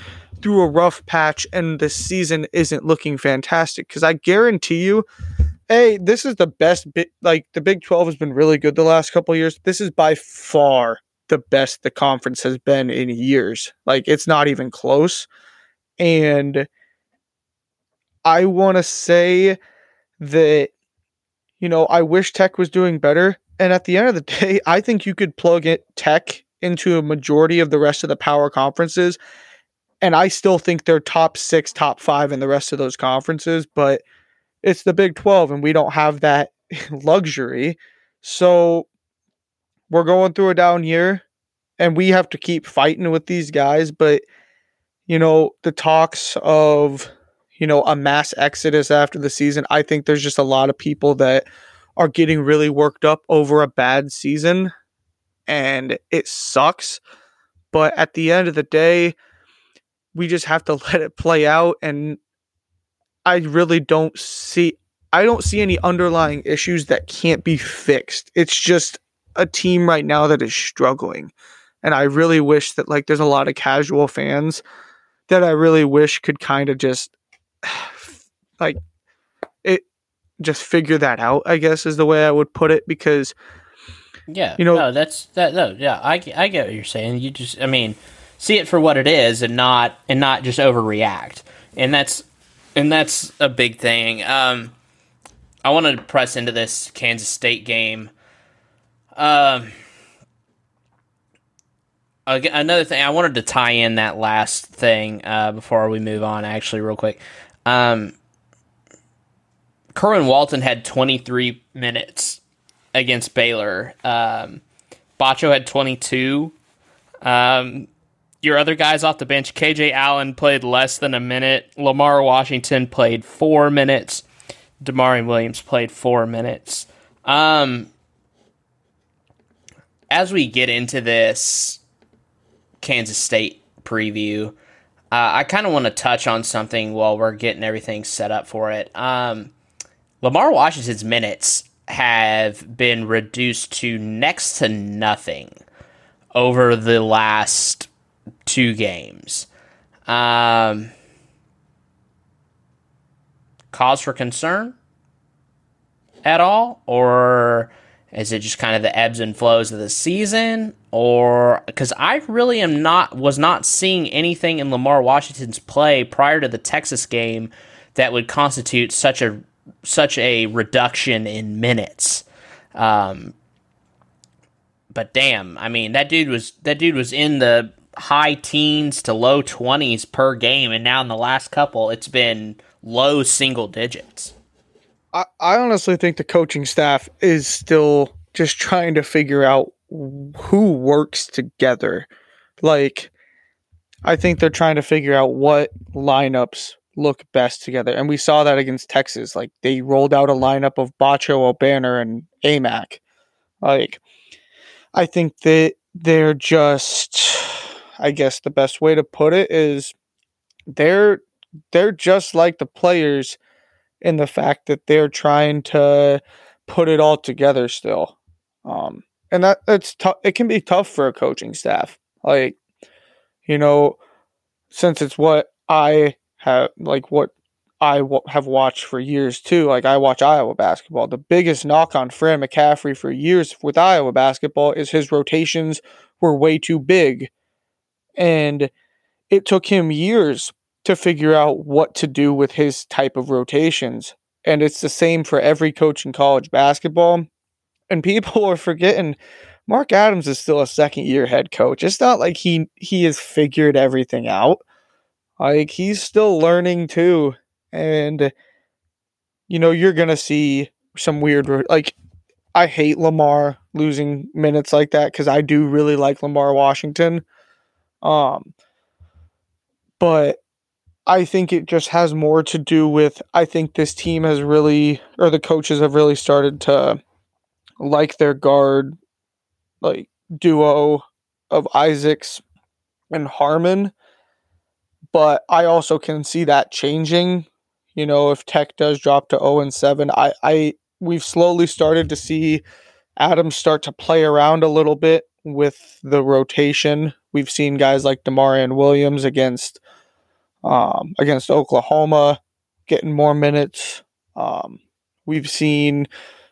C: through a rough patch and the season isn't looking fantastic. Because I guarantee you, hey, this is the best bit. Like, the Big 12 has been really good the last couple years. This is by far the best the conference has been in years. Like, it's not even close. And I want to say that, you know, I wish Tech was doing better. And at the end of the (laughs) day, I think you could plug it Tech into a majority of the rest of the power conferences. And I still think they're top six, top five in the rest of those conferences, but it's the Big 12 and we don't have that (laughs) luxury. So we're going through a down year and we have to keep fighting with these guys. But you know, the talks of, you know, a mass exodus after the season, I think there's just a lot of people that are getting really worked up over a bad season and it sucks. But at the end of the day, we just have to (laughs) let it play out. And I really don't see I don't see any underlying issues that can't be fixed. It's just a team right now that is struggling. And I really wish that like there's a lot of casual fans that I really wish could kind of just (sighs) like it just figure that out, I guess is the way I would put it because
B: yeah, you know, no, that's that. No, yeah, I, I get what you're saying. You just, I mean, see it for what it is, and not and not just overreact. And that's and that's a big thing. Um, I wanted to press into this Kansas State game. Um, another thing I wanted to tie in that last thing uh, before we move on. Actually, real quick, um, Walton had 23 minutes against Baylor. Um, Batcho had 22. Um, your other guys off the bench, KJ Allen played less than a minute. Lamar Washington played four minutes. Damari Williams played four minutes. Um, as we get into this Kansas State preview, uh, I kind of want to touch on something while we're getting everything set up for it. Um, Lamar Washington's minutes have been reduced to next to nothing over the last two games. Um, cause for concern at all? Or is it just kind of the ebbs and flows of the season? Or because I really am not was not seeing anything in Lamar Washington's play prior to the Texas game that would constitute such a such a reduction in minutes. Um, but damn, I mean that dude was that dude was in the high teens to low twenties per game, and now in the last couple, it's been low single digits.
C: I, I honestly think the coaching staff is still just trying to figure out who works together. Like, I think they're trying to figure out what lineups look best together. And we saw that against Texas. Like, they rolled out a lineup of Batcho, Obanor, and Aimaq Like, I think that they're just, I guess the best way to put it is they're they're just like the players in the fact that they're trying to put it all together still. Um, and that that's tough. It can be tough for a coaching staff. Like, you know, since it's what I have, like what I w- have watched for years too. Like I watch Iowa basketball. The biggest knock on Fran McCaffery for years with Iowa basketball is his rotations were way too big, and it took him years to figure out what to do with his type of rotations. And it's the same for every coach in college basketball. And people (laughs) are forgetting Mark Adams is still a second year head coach. It's not like he he has figured everything out. Like he's still learning too. And you know, you're going to see some weird like I hate Lamar losing minutes like that cuz I do really like Lamar Washington. Um but I think it just has more to do with I think this team has really or the coaches have really started to like their guard like duo of Isaacs and Harmon. But I also can see that changing. You know, if Tech does drop to 0 and 7, I, I we've slowly started to see Adams start to play around a little bit with the rotation. We've seen guys like D'Maurian Williams against um, against Oklahoma, getting more minutes. Um, we've seen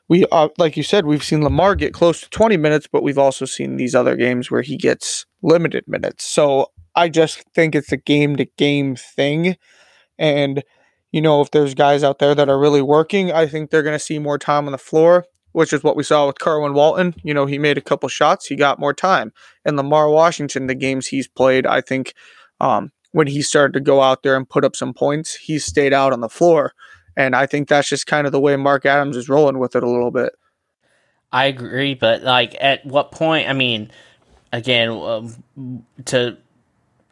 C: we uh, like you said, we've seen Lamar get close to 20 minutes, but we've also seen these other games where he gets limited minutes. So I just think it's a game to game thing. And, you know, if there's guys out there that are really working, I think they're going to see more time on the floor, which is what we saw with Kerwin Walton. You know, he made a couple shots, he got more time. And Lamar Washington, the games he's played, I think um, when he started to go out there and put up some points, he stayed out on the floor. And I think that's just kind of the way Mark Adams is rolling with it a little bit.
B: I agree, but like at what point? I mean, again, um, to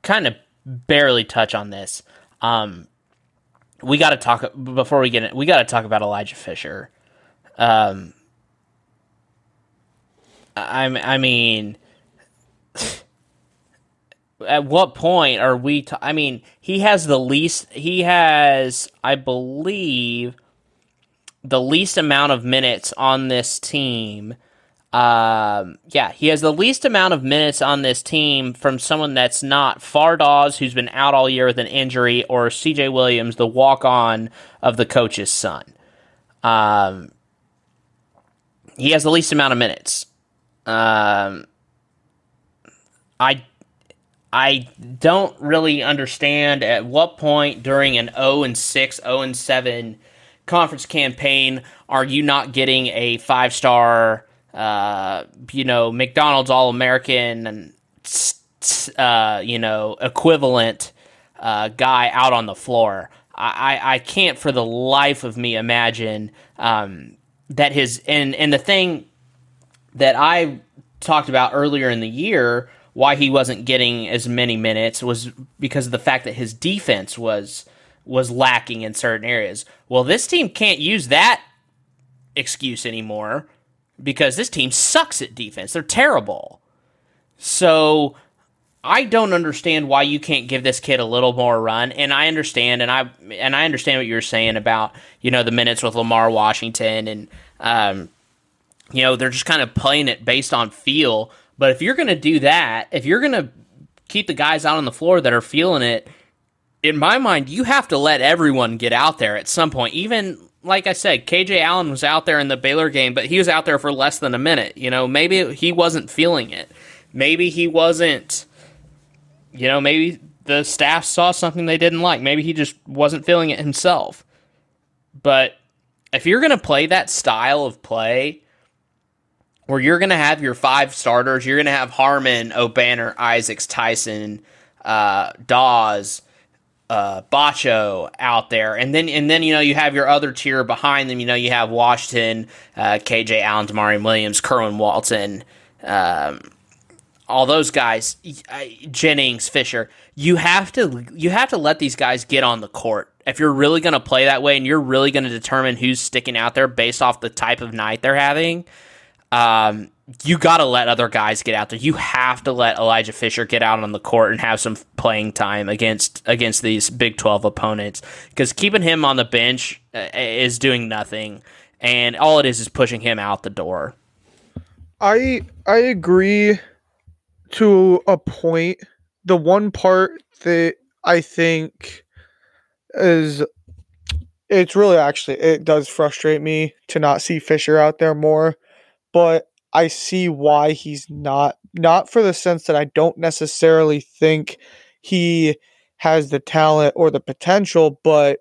B: kind of barely touch on this, um, we got to talk before we get it. We got to talk about Elijah Fisher. Um, I I mean, at what point are we? T- I mean, he has the least. He has, I believe, the least amount of minutes on this team. Um, yeah, he has the least amount of minutes on this team from someone that's not Fardaws, who's been out all year with an injury, or CJ Williams, the walk on of the coach's son. Um, he has the least amount of minutes. Um, I I don't really understand at what point during an 0 and 6, 0 and 7 conference campaign are you not getting a five star, uh, you know, McDonald's All American and uh, you know equivalent uh, guy out on the floor. I, I can't for the life of me imagine um, that his and and the thing that I talked about earlier in the year why he wasn't getting as many minutes was because of the fact that his defense was was lacking in certain areas. Well, this team can't use that excuse anymore because this team sucks at defense. They're terrible. So I don't understand why you can't give this kid a little more run. And I understand, and I and I understand what you're saying about you know the minutes with Lamar Washington, and um, you know they're just kind of playing it based on feel. But if you're going to do that, if you're going to keep the guys out on the floor that are feeling it, in my mind, you have to let everyone get out there at some point. Even like I said, KJ Allen was out there in the Baylor game, but he was out there for less than a minute. You know, maybe he wasn't feeling it. Maybe he wasn't, you know, maybe the staff saw something they didn't like. Maybe he just wasn't feeling it himself. But if you're going to play that style of play, where you're going to have your five starters. You're going to have Harmon, Obanor, Isaacs, Tyson, uh, Dawes, uh, Batcho out there, and then and then you know you have your other tier behind them. You know you have Washington, uh, KJ Allen, D'Maurian Williams, Kerwin Walton, um, all those guys, Jennings, Fisher. You have to you have to let these guys get on the court if you're really going to play that way, and you're really going to determine who's sticking out there based off the type of night they're having um, you got to let other guys get out there. You have to let Elijah Fisher get out on the court and have some playing time against against these Big 12 opponents because keeping him on the bench uh, is doing nothing and all it is is pushing him out the door.
C: I I agree to a point. The one part that I think is it's really actually it does frustrate me to not see Fisher out there more but I see why he's not not for the sense that I don't necessarily think he has the talent or the potential, but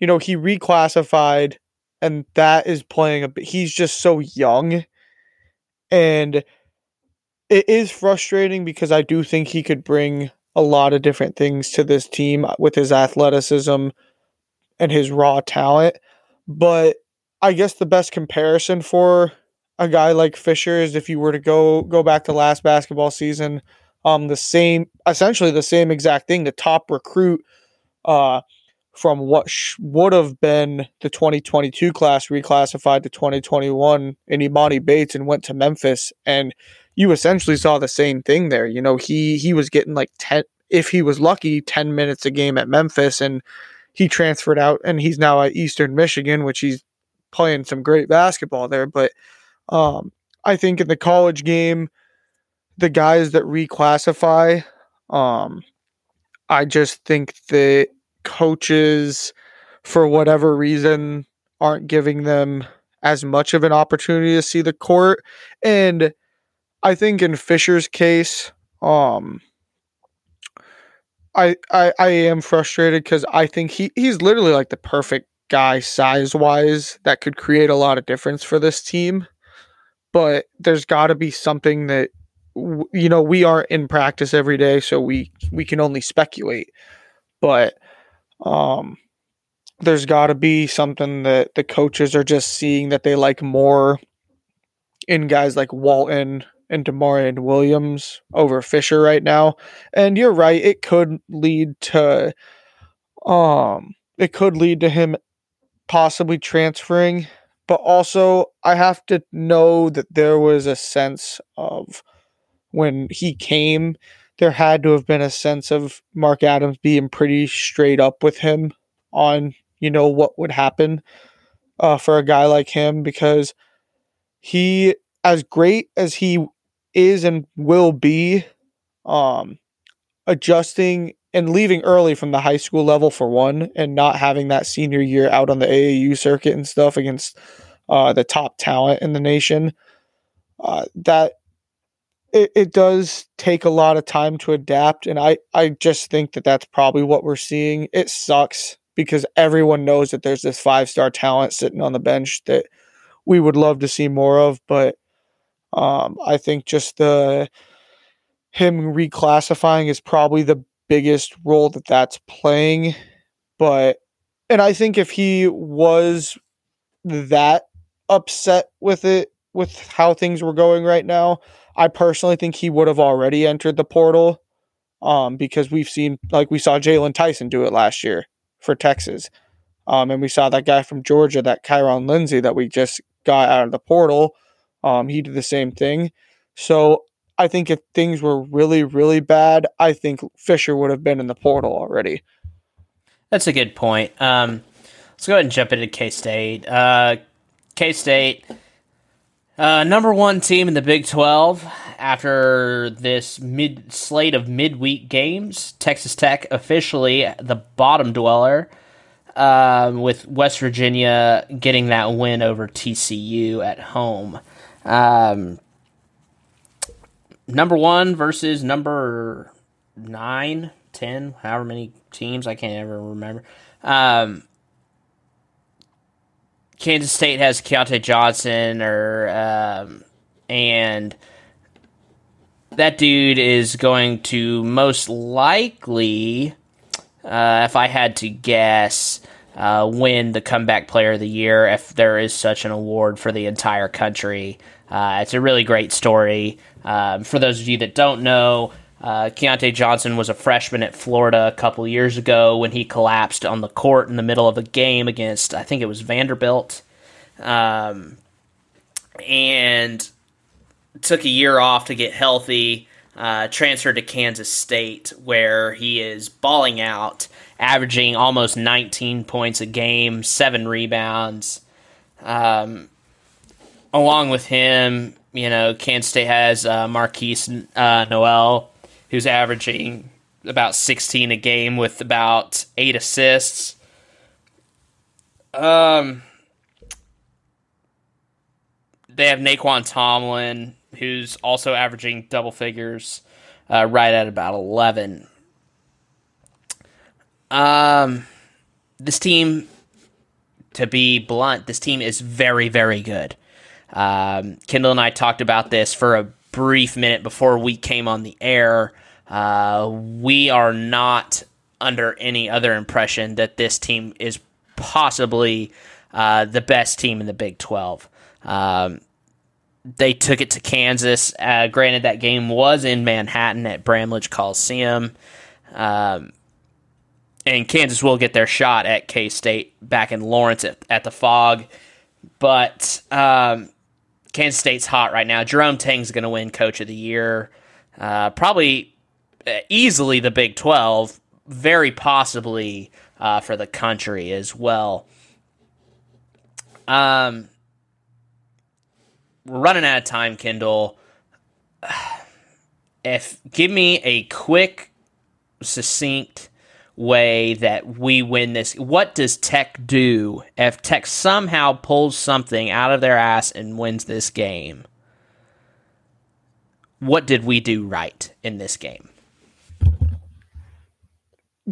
C: you know, he reclassified and that is playing a bit he's just so young and it is frustrating because I do think he could bring a lot of different things to this team uh, with his athleticism and his raw talent. But I guess the best comparison for a guy like Fisher is if you were to go go back to last basketball season, um, the same essentially the same exact thing. The top recruit, uh, from what sh- would have been the 2022 class reclassified to 2021 in Imani Bates and went to Memphis, and you essentially saw the same thing there. You know, he he was getting like 10 if he was lucky 10 minutes a game at Memphis and he transferred out and he's now at Eastern Michigan, which he's playing some great basketball there, but um, I think in the college game, the guys that reclassify, um, I just think that coaches, for whatever reason, aren't giving them as much of an opportunity to see the court. And I think in Fisher's case, um, I, I I am frustrated because I think he he's literally like the perfect guy size wise that could create a lot of difference for this team but there's got to be something that you know we aren't in practice every day so we we can only speculate but um there's got to be something that the coaches are just seeing that they like more in guys like Walton and D'Maurian Williams over Fisher right now. And you're right, it could lead to um it could lead to him possibly transferring but also I have to know that there was a sense of when he came there had to have been a sense of Mark Adams being pretty straight up with him on, you know, what would happen uh, for a guy like him because he, as great as he is and will be, um, adjusting and leaving early from the high school level for one, and not having that senior year out on the AAU circuit and stuff against uh, the top talent in the nation. Uh, that it, it does take a lot of time to adapt, and I I just think that that's probably what we're seeing. It sucks because everyone knows that there's this five star talent sitting on the bench that we would love to see more of, but um, I think just the him reclassifying is probably the biggest role that that's playing. But, and I think if he was that upset with it, with how things were going right now, I personally think he would have already entered the portal um, because we've seen, like, we saw Jaylon Tyson do it last year for Texas. Um, and we saw that guy from Georgia, that Kyron Lindsey that we just got out of the portal. Um, he did the same thing. So I think if things were really, really bad, I think Fisher would have been in the portal already.
B: That's a good point. Um, let's go ahead and jump into K State. Uh, K State, uh, number one team in the Big 12 after this mid slate of midweek games. Texas Tech officially the bottom dweller. Um, with West Virginia getting that win over TCU at home. Um, number one versus number nine, ten, however many teams I can't ever remember. Um, Kansas State has Keyontae Johnson, or um, and that dude is going to most likely, uh, if I had to guess, uh, win the comeback player of the year if there is such an award for the entire country. Uh, it's a really great story. Um, for those of you that don't know, uh, Keyontae Johnson was a freshman at Florida a couple years ago when he collapsed on the court in the middle of a game against, I think it was Vanderbilt. Um, and took a year off to get healthy, uh, transferred to Kansas State, where he is balling out, averaging almost 19 points a game, seven rebounds. Um, along with him, you know, Kansas State has uh, Markquis uh, Nowell, who's averaging about 16 a game with about eight assists. Um, they have Nae'Qwan Tomlin, who's also averaging double figures, uh, right at about 11. Um, this team, to be blunt, this team is very, very good. Um, Kendall and I talked about this for a brief minute before we came on the air. Uh, we are not under any other impression that this team is possibly uh, the best team in the Big 12. Um, they took it to Kansas. Uh, granted, that game was in Manhattan at Bramlage Coliseum. Um, and Kansas will get their shot at K State back in Lawrence at, at the Phog. But um, Kansas State's hot right now. Jerome Tang's going to win Coach of the Year. Uh, probably uh, easily the Big 12, very possibly uh, for the country as well. Um, we're running out of time, Kendall. (sighs) If give me a quick, succinct way that we win this. What does Tech do if Tech somehow pulls something out of their ass and wins this game? What did we do right in this game?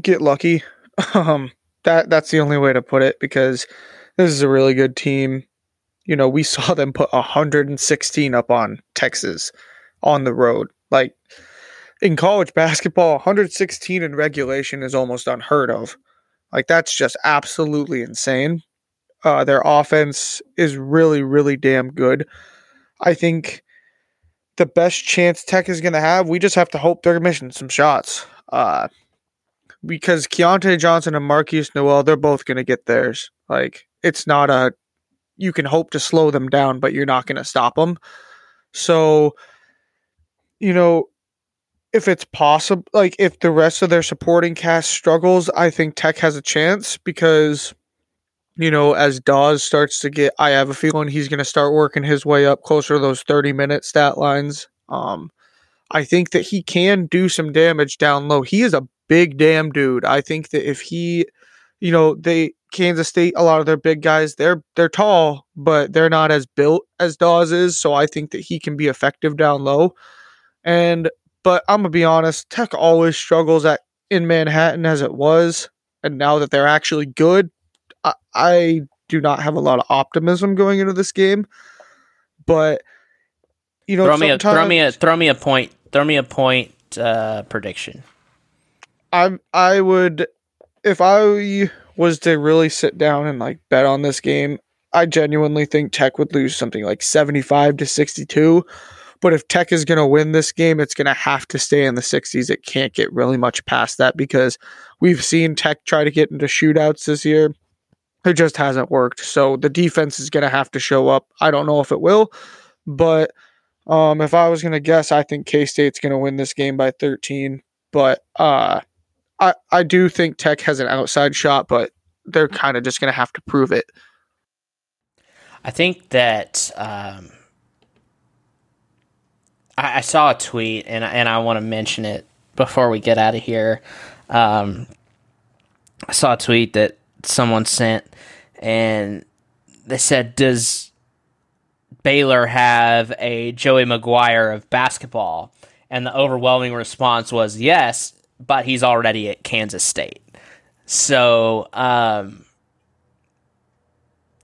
C: Get lucky. (laughs) Um, that that's the only way to put it because this is a really good team. You know, we saw them put 116 up on Texas on the road. Like in college basketball, 116 in regulation is almost unheard of. Like that's just absolutely insane. Uh, their offense is really, really damn good. I think the best chance Tech is going to have, we just have to hope they're missing some shots. Uh, because Keyontae Johnson and Markquis Nowell, they're both going to get theirs. Like it's not a, you can hope to slow them down, but you're not going to stop them. So, you know, if it's possible, like if the rest of their supporting cast struggles, I think Tech has a chance because, you know, as Dawes starts to get, I have a feeling he's going to start working his way up closer to those 30 minute stat lines. Um, I think that he can do some damage down low. He is a big damn dude. I think that if he, you know, they Kansas State, a lot of their big guys, they're they're tall, but they're not as built as Dawes is. So I think that he can be effective down low. And but I'm gonna be honest, Tech always struggles at in Manhattan as it was, and now that they're actually good, I, I do not have a lot of optimism going into this game. But you know,
B: throw me a throw me a throw me a point throw me a point uh, prediction.
C: I'm I would if I was to really sit down and like bet on this game, I genuinely think Tech would lose something like 75 to 62. But if Tech is going to win this game, it's going to have to stay in the 60s. It can't get really much past that because we've seen Tech try to get into shootouts this year. It just hasn't worked. So the defense is going to have to show up. I don't know if it will, but um, if I was going to guess, I think K State's going to win this game by 13. But uh, I, I do think Tech has an outside shot, but they're kind of just going to have to prove it.
B: I think that um, I, I, saw a tweet, and and I want to mention it before we get out of here. Um, I saw a tweet that someone sent, and they said, "Does Baylor have a Joey McGuire of basketball?" And the overwhelming response was yes, but he's already at Kansas State. So, um,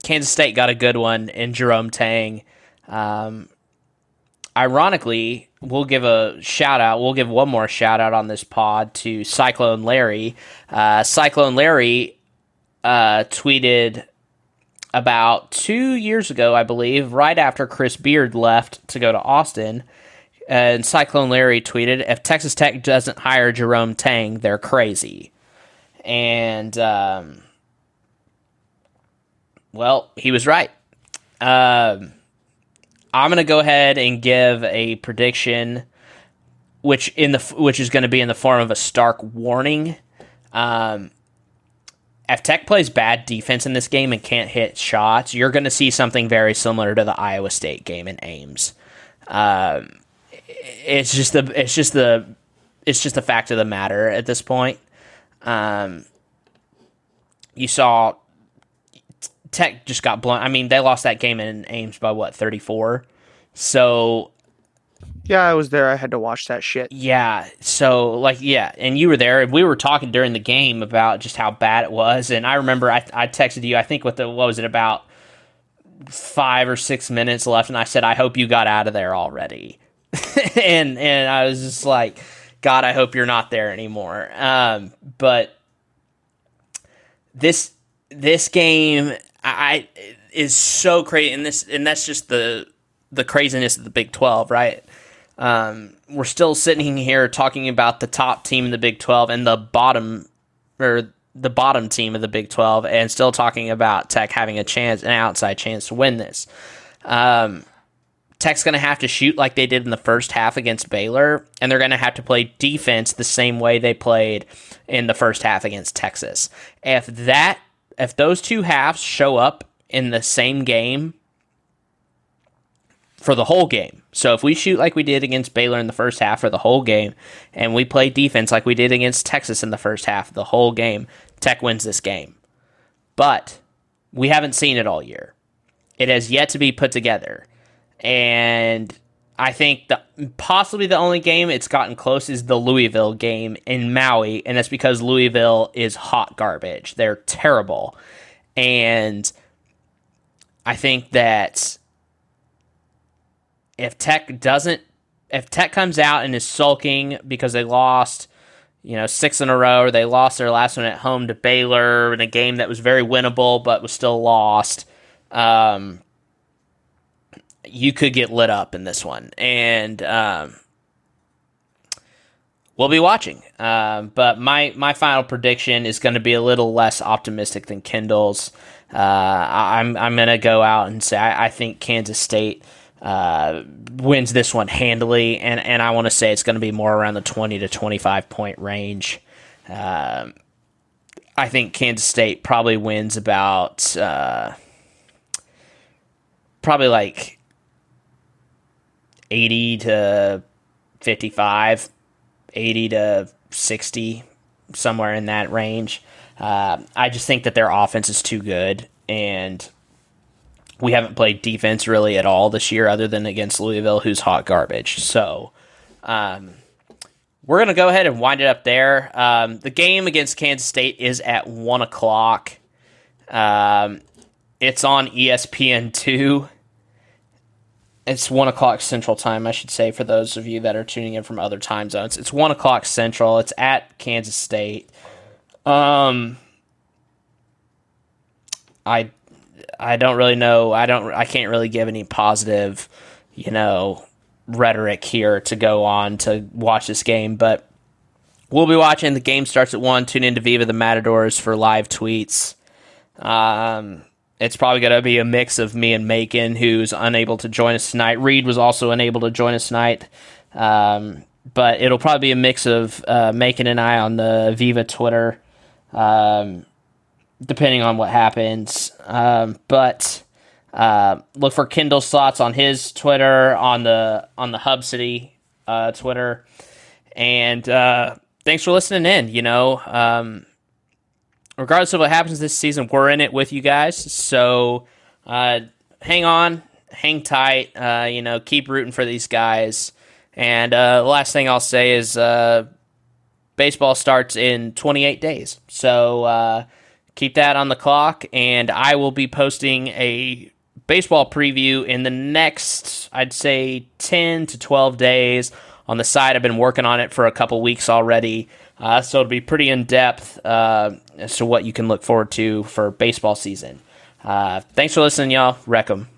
B: Kansas State got a good one in Jerome Tang. Um, ironically, we'll give a shout out. We'll give one more shout out on this pod to Cyclone Larry. Uh, Cyclone Larry uh, tweeted about two years ago, I believe, right after Chris Beard left to go to Austin. And Cyclone Larry tweeted, "If Texas Tech doesn't hire Jerome Tang, they're crazy." And um, well, he was right. Um, I'm gonna go ahead and give a prediction, which in the which is going to be in the form of a stark warning. Um, if Tech plays bad defense in this game and can't hit shots, you're going to see something very similar to the Iowa State game in Ames. Um, it's just the it's just the it's just the fact of the matter at this point. Um, you saw Tech just got blown. I mean, they lost that game in Ames by what thirty four. So
C: yeah, I was there. I had to watch that shit.
B: Yeah. So, like, yeah. And you were there. And we were talking during the game about just how bad it was. And I remember I, I texted you, I think, what the, what was it, about five or six minutes left. And I said, I hope you got out of there already. (laughs) and, and I was just like, God, I hope you're not there anymore. Um, but this, this game, I, is so crazy. And this, and that's just the, the craziness of the Big 12, right? Um, we're still sitting here talking about the top team in the Big 12 and the bottom or the bottom team of the Big 12 and still talking about Tech having a chance, an outside chance to win this. Um, Tech's going to have to shoot like they did in the first half against Baylor, and they're going to have to play defense the same way they played in the first half against Texas. If that, if those two halves show up in the same game for the whole game. So if we shoot like we did against Baylor in the first half for the whole game, and we play defense like we did against Texas in the first half the whole game, Tech wins this game. But we haven't seen it all year. It has yet to be put together. And I think the possibly the only game it's gotten close is the Louisville game in Maui, and that's because Louisville is hot garbage. They're terrible. And I think that if Tech doesn't, if Tech comes out and is sulking because they lost, you know, six in a row, or they lost their last one at home to Baylor in a game that was very winnable but was still lost, um, you could get lit up in this one. And um, we'll be watching. Um, but my, my final prediction is going to be a little less optimistic than Kendall's. Uh, I'm, I'm going to go out and say I, I think Kansas State uh, wins this one handily, and and I want to say it's going to be more around the twenty to twenty five point range. Um, I think Kansas State probably wins about uh, probably like eighty to 55, 80 to sixty, somewhere in that range. Uh, I just think that their offense is too good, and we haven't played defense really at all this year, other than against Louisville, who's hot garbage. So, um, we're gonna go ahead and wind it up there. Um, the game against Kansas State is at one o'clock. Um, it's on ESPN two. It's one o'clock Central Time, I should say, for those of you that are tuning in from other time zones. It's one o'clock Central. It's at Kansas State. Um, I I don't really know. I don't. I can't really give any positive, you know, rhetoric here to go on to watch this game. But we'll be watching. The game starts at one. Tune into Viva the Matadors for live tweets. Um, it's probably going to be a mix of me and Macon, who's unable to join us tonight. Reed was also unable to join us tonight. Um, but it'll probably be a mix of uh, Macon and I on the Viva Twitter. Um, depending on what happens. Um, but uh, look for Kendall's thoughts on his Twitter, on the on the Hub City uh, Twitter, and uh, thanks for listening in. You know, um, regardless of what happens this season, we're in it with you guys. So uh, hang on, hang tight. Uh, you know, keep rooting for these guys. And uh, the last thing I'll say is baseball starts in 28 days. So keep that on the clock, and I will be posting a baseball preview in the next, I'd say, 10 to 12 days on the side. I've been working on it for a couple weeks already, uh, so it'll be pretty in depth uh, as to what you can look forward to for baseball season. Uh, thanks for listening, y'all. Wreck 'em.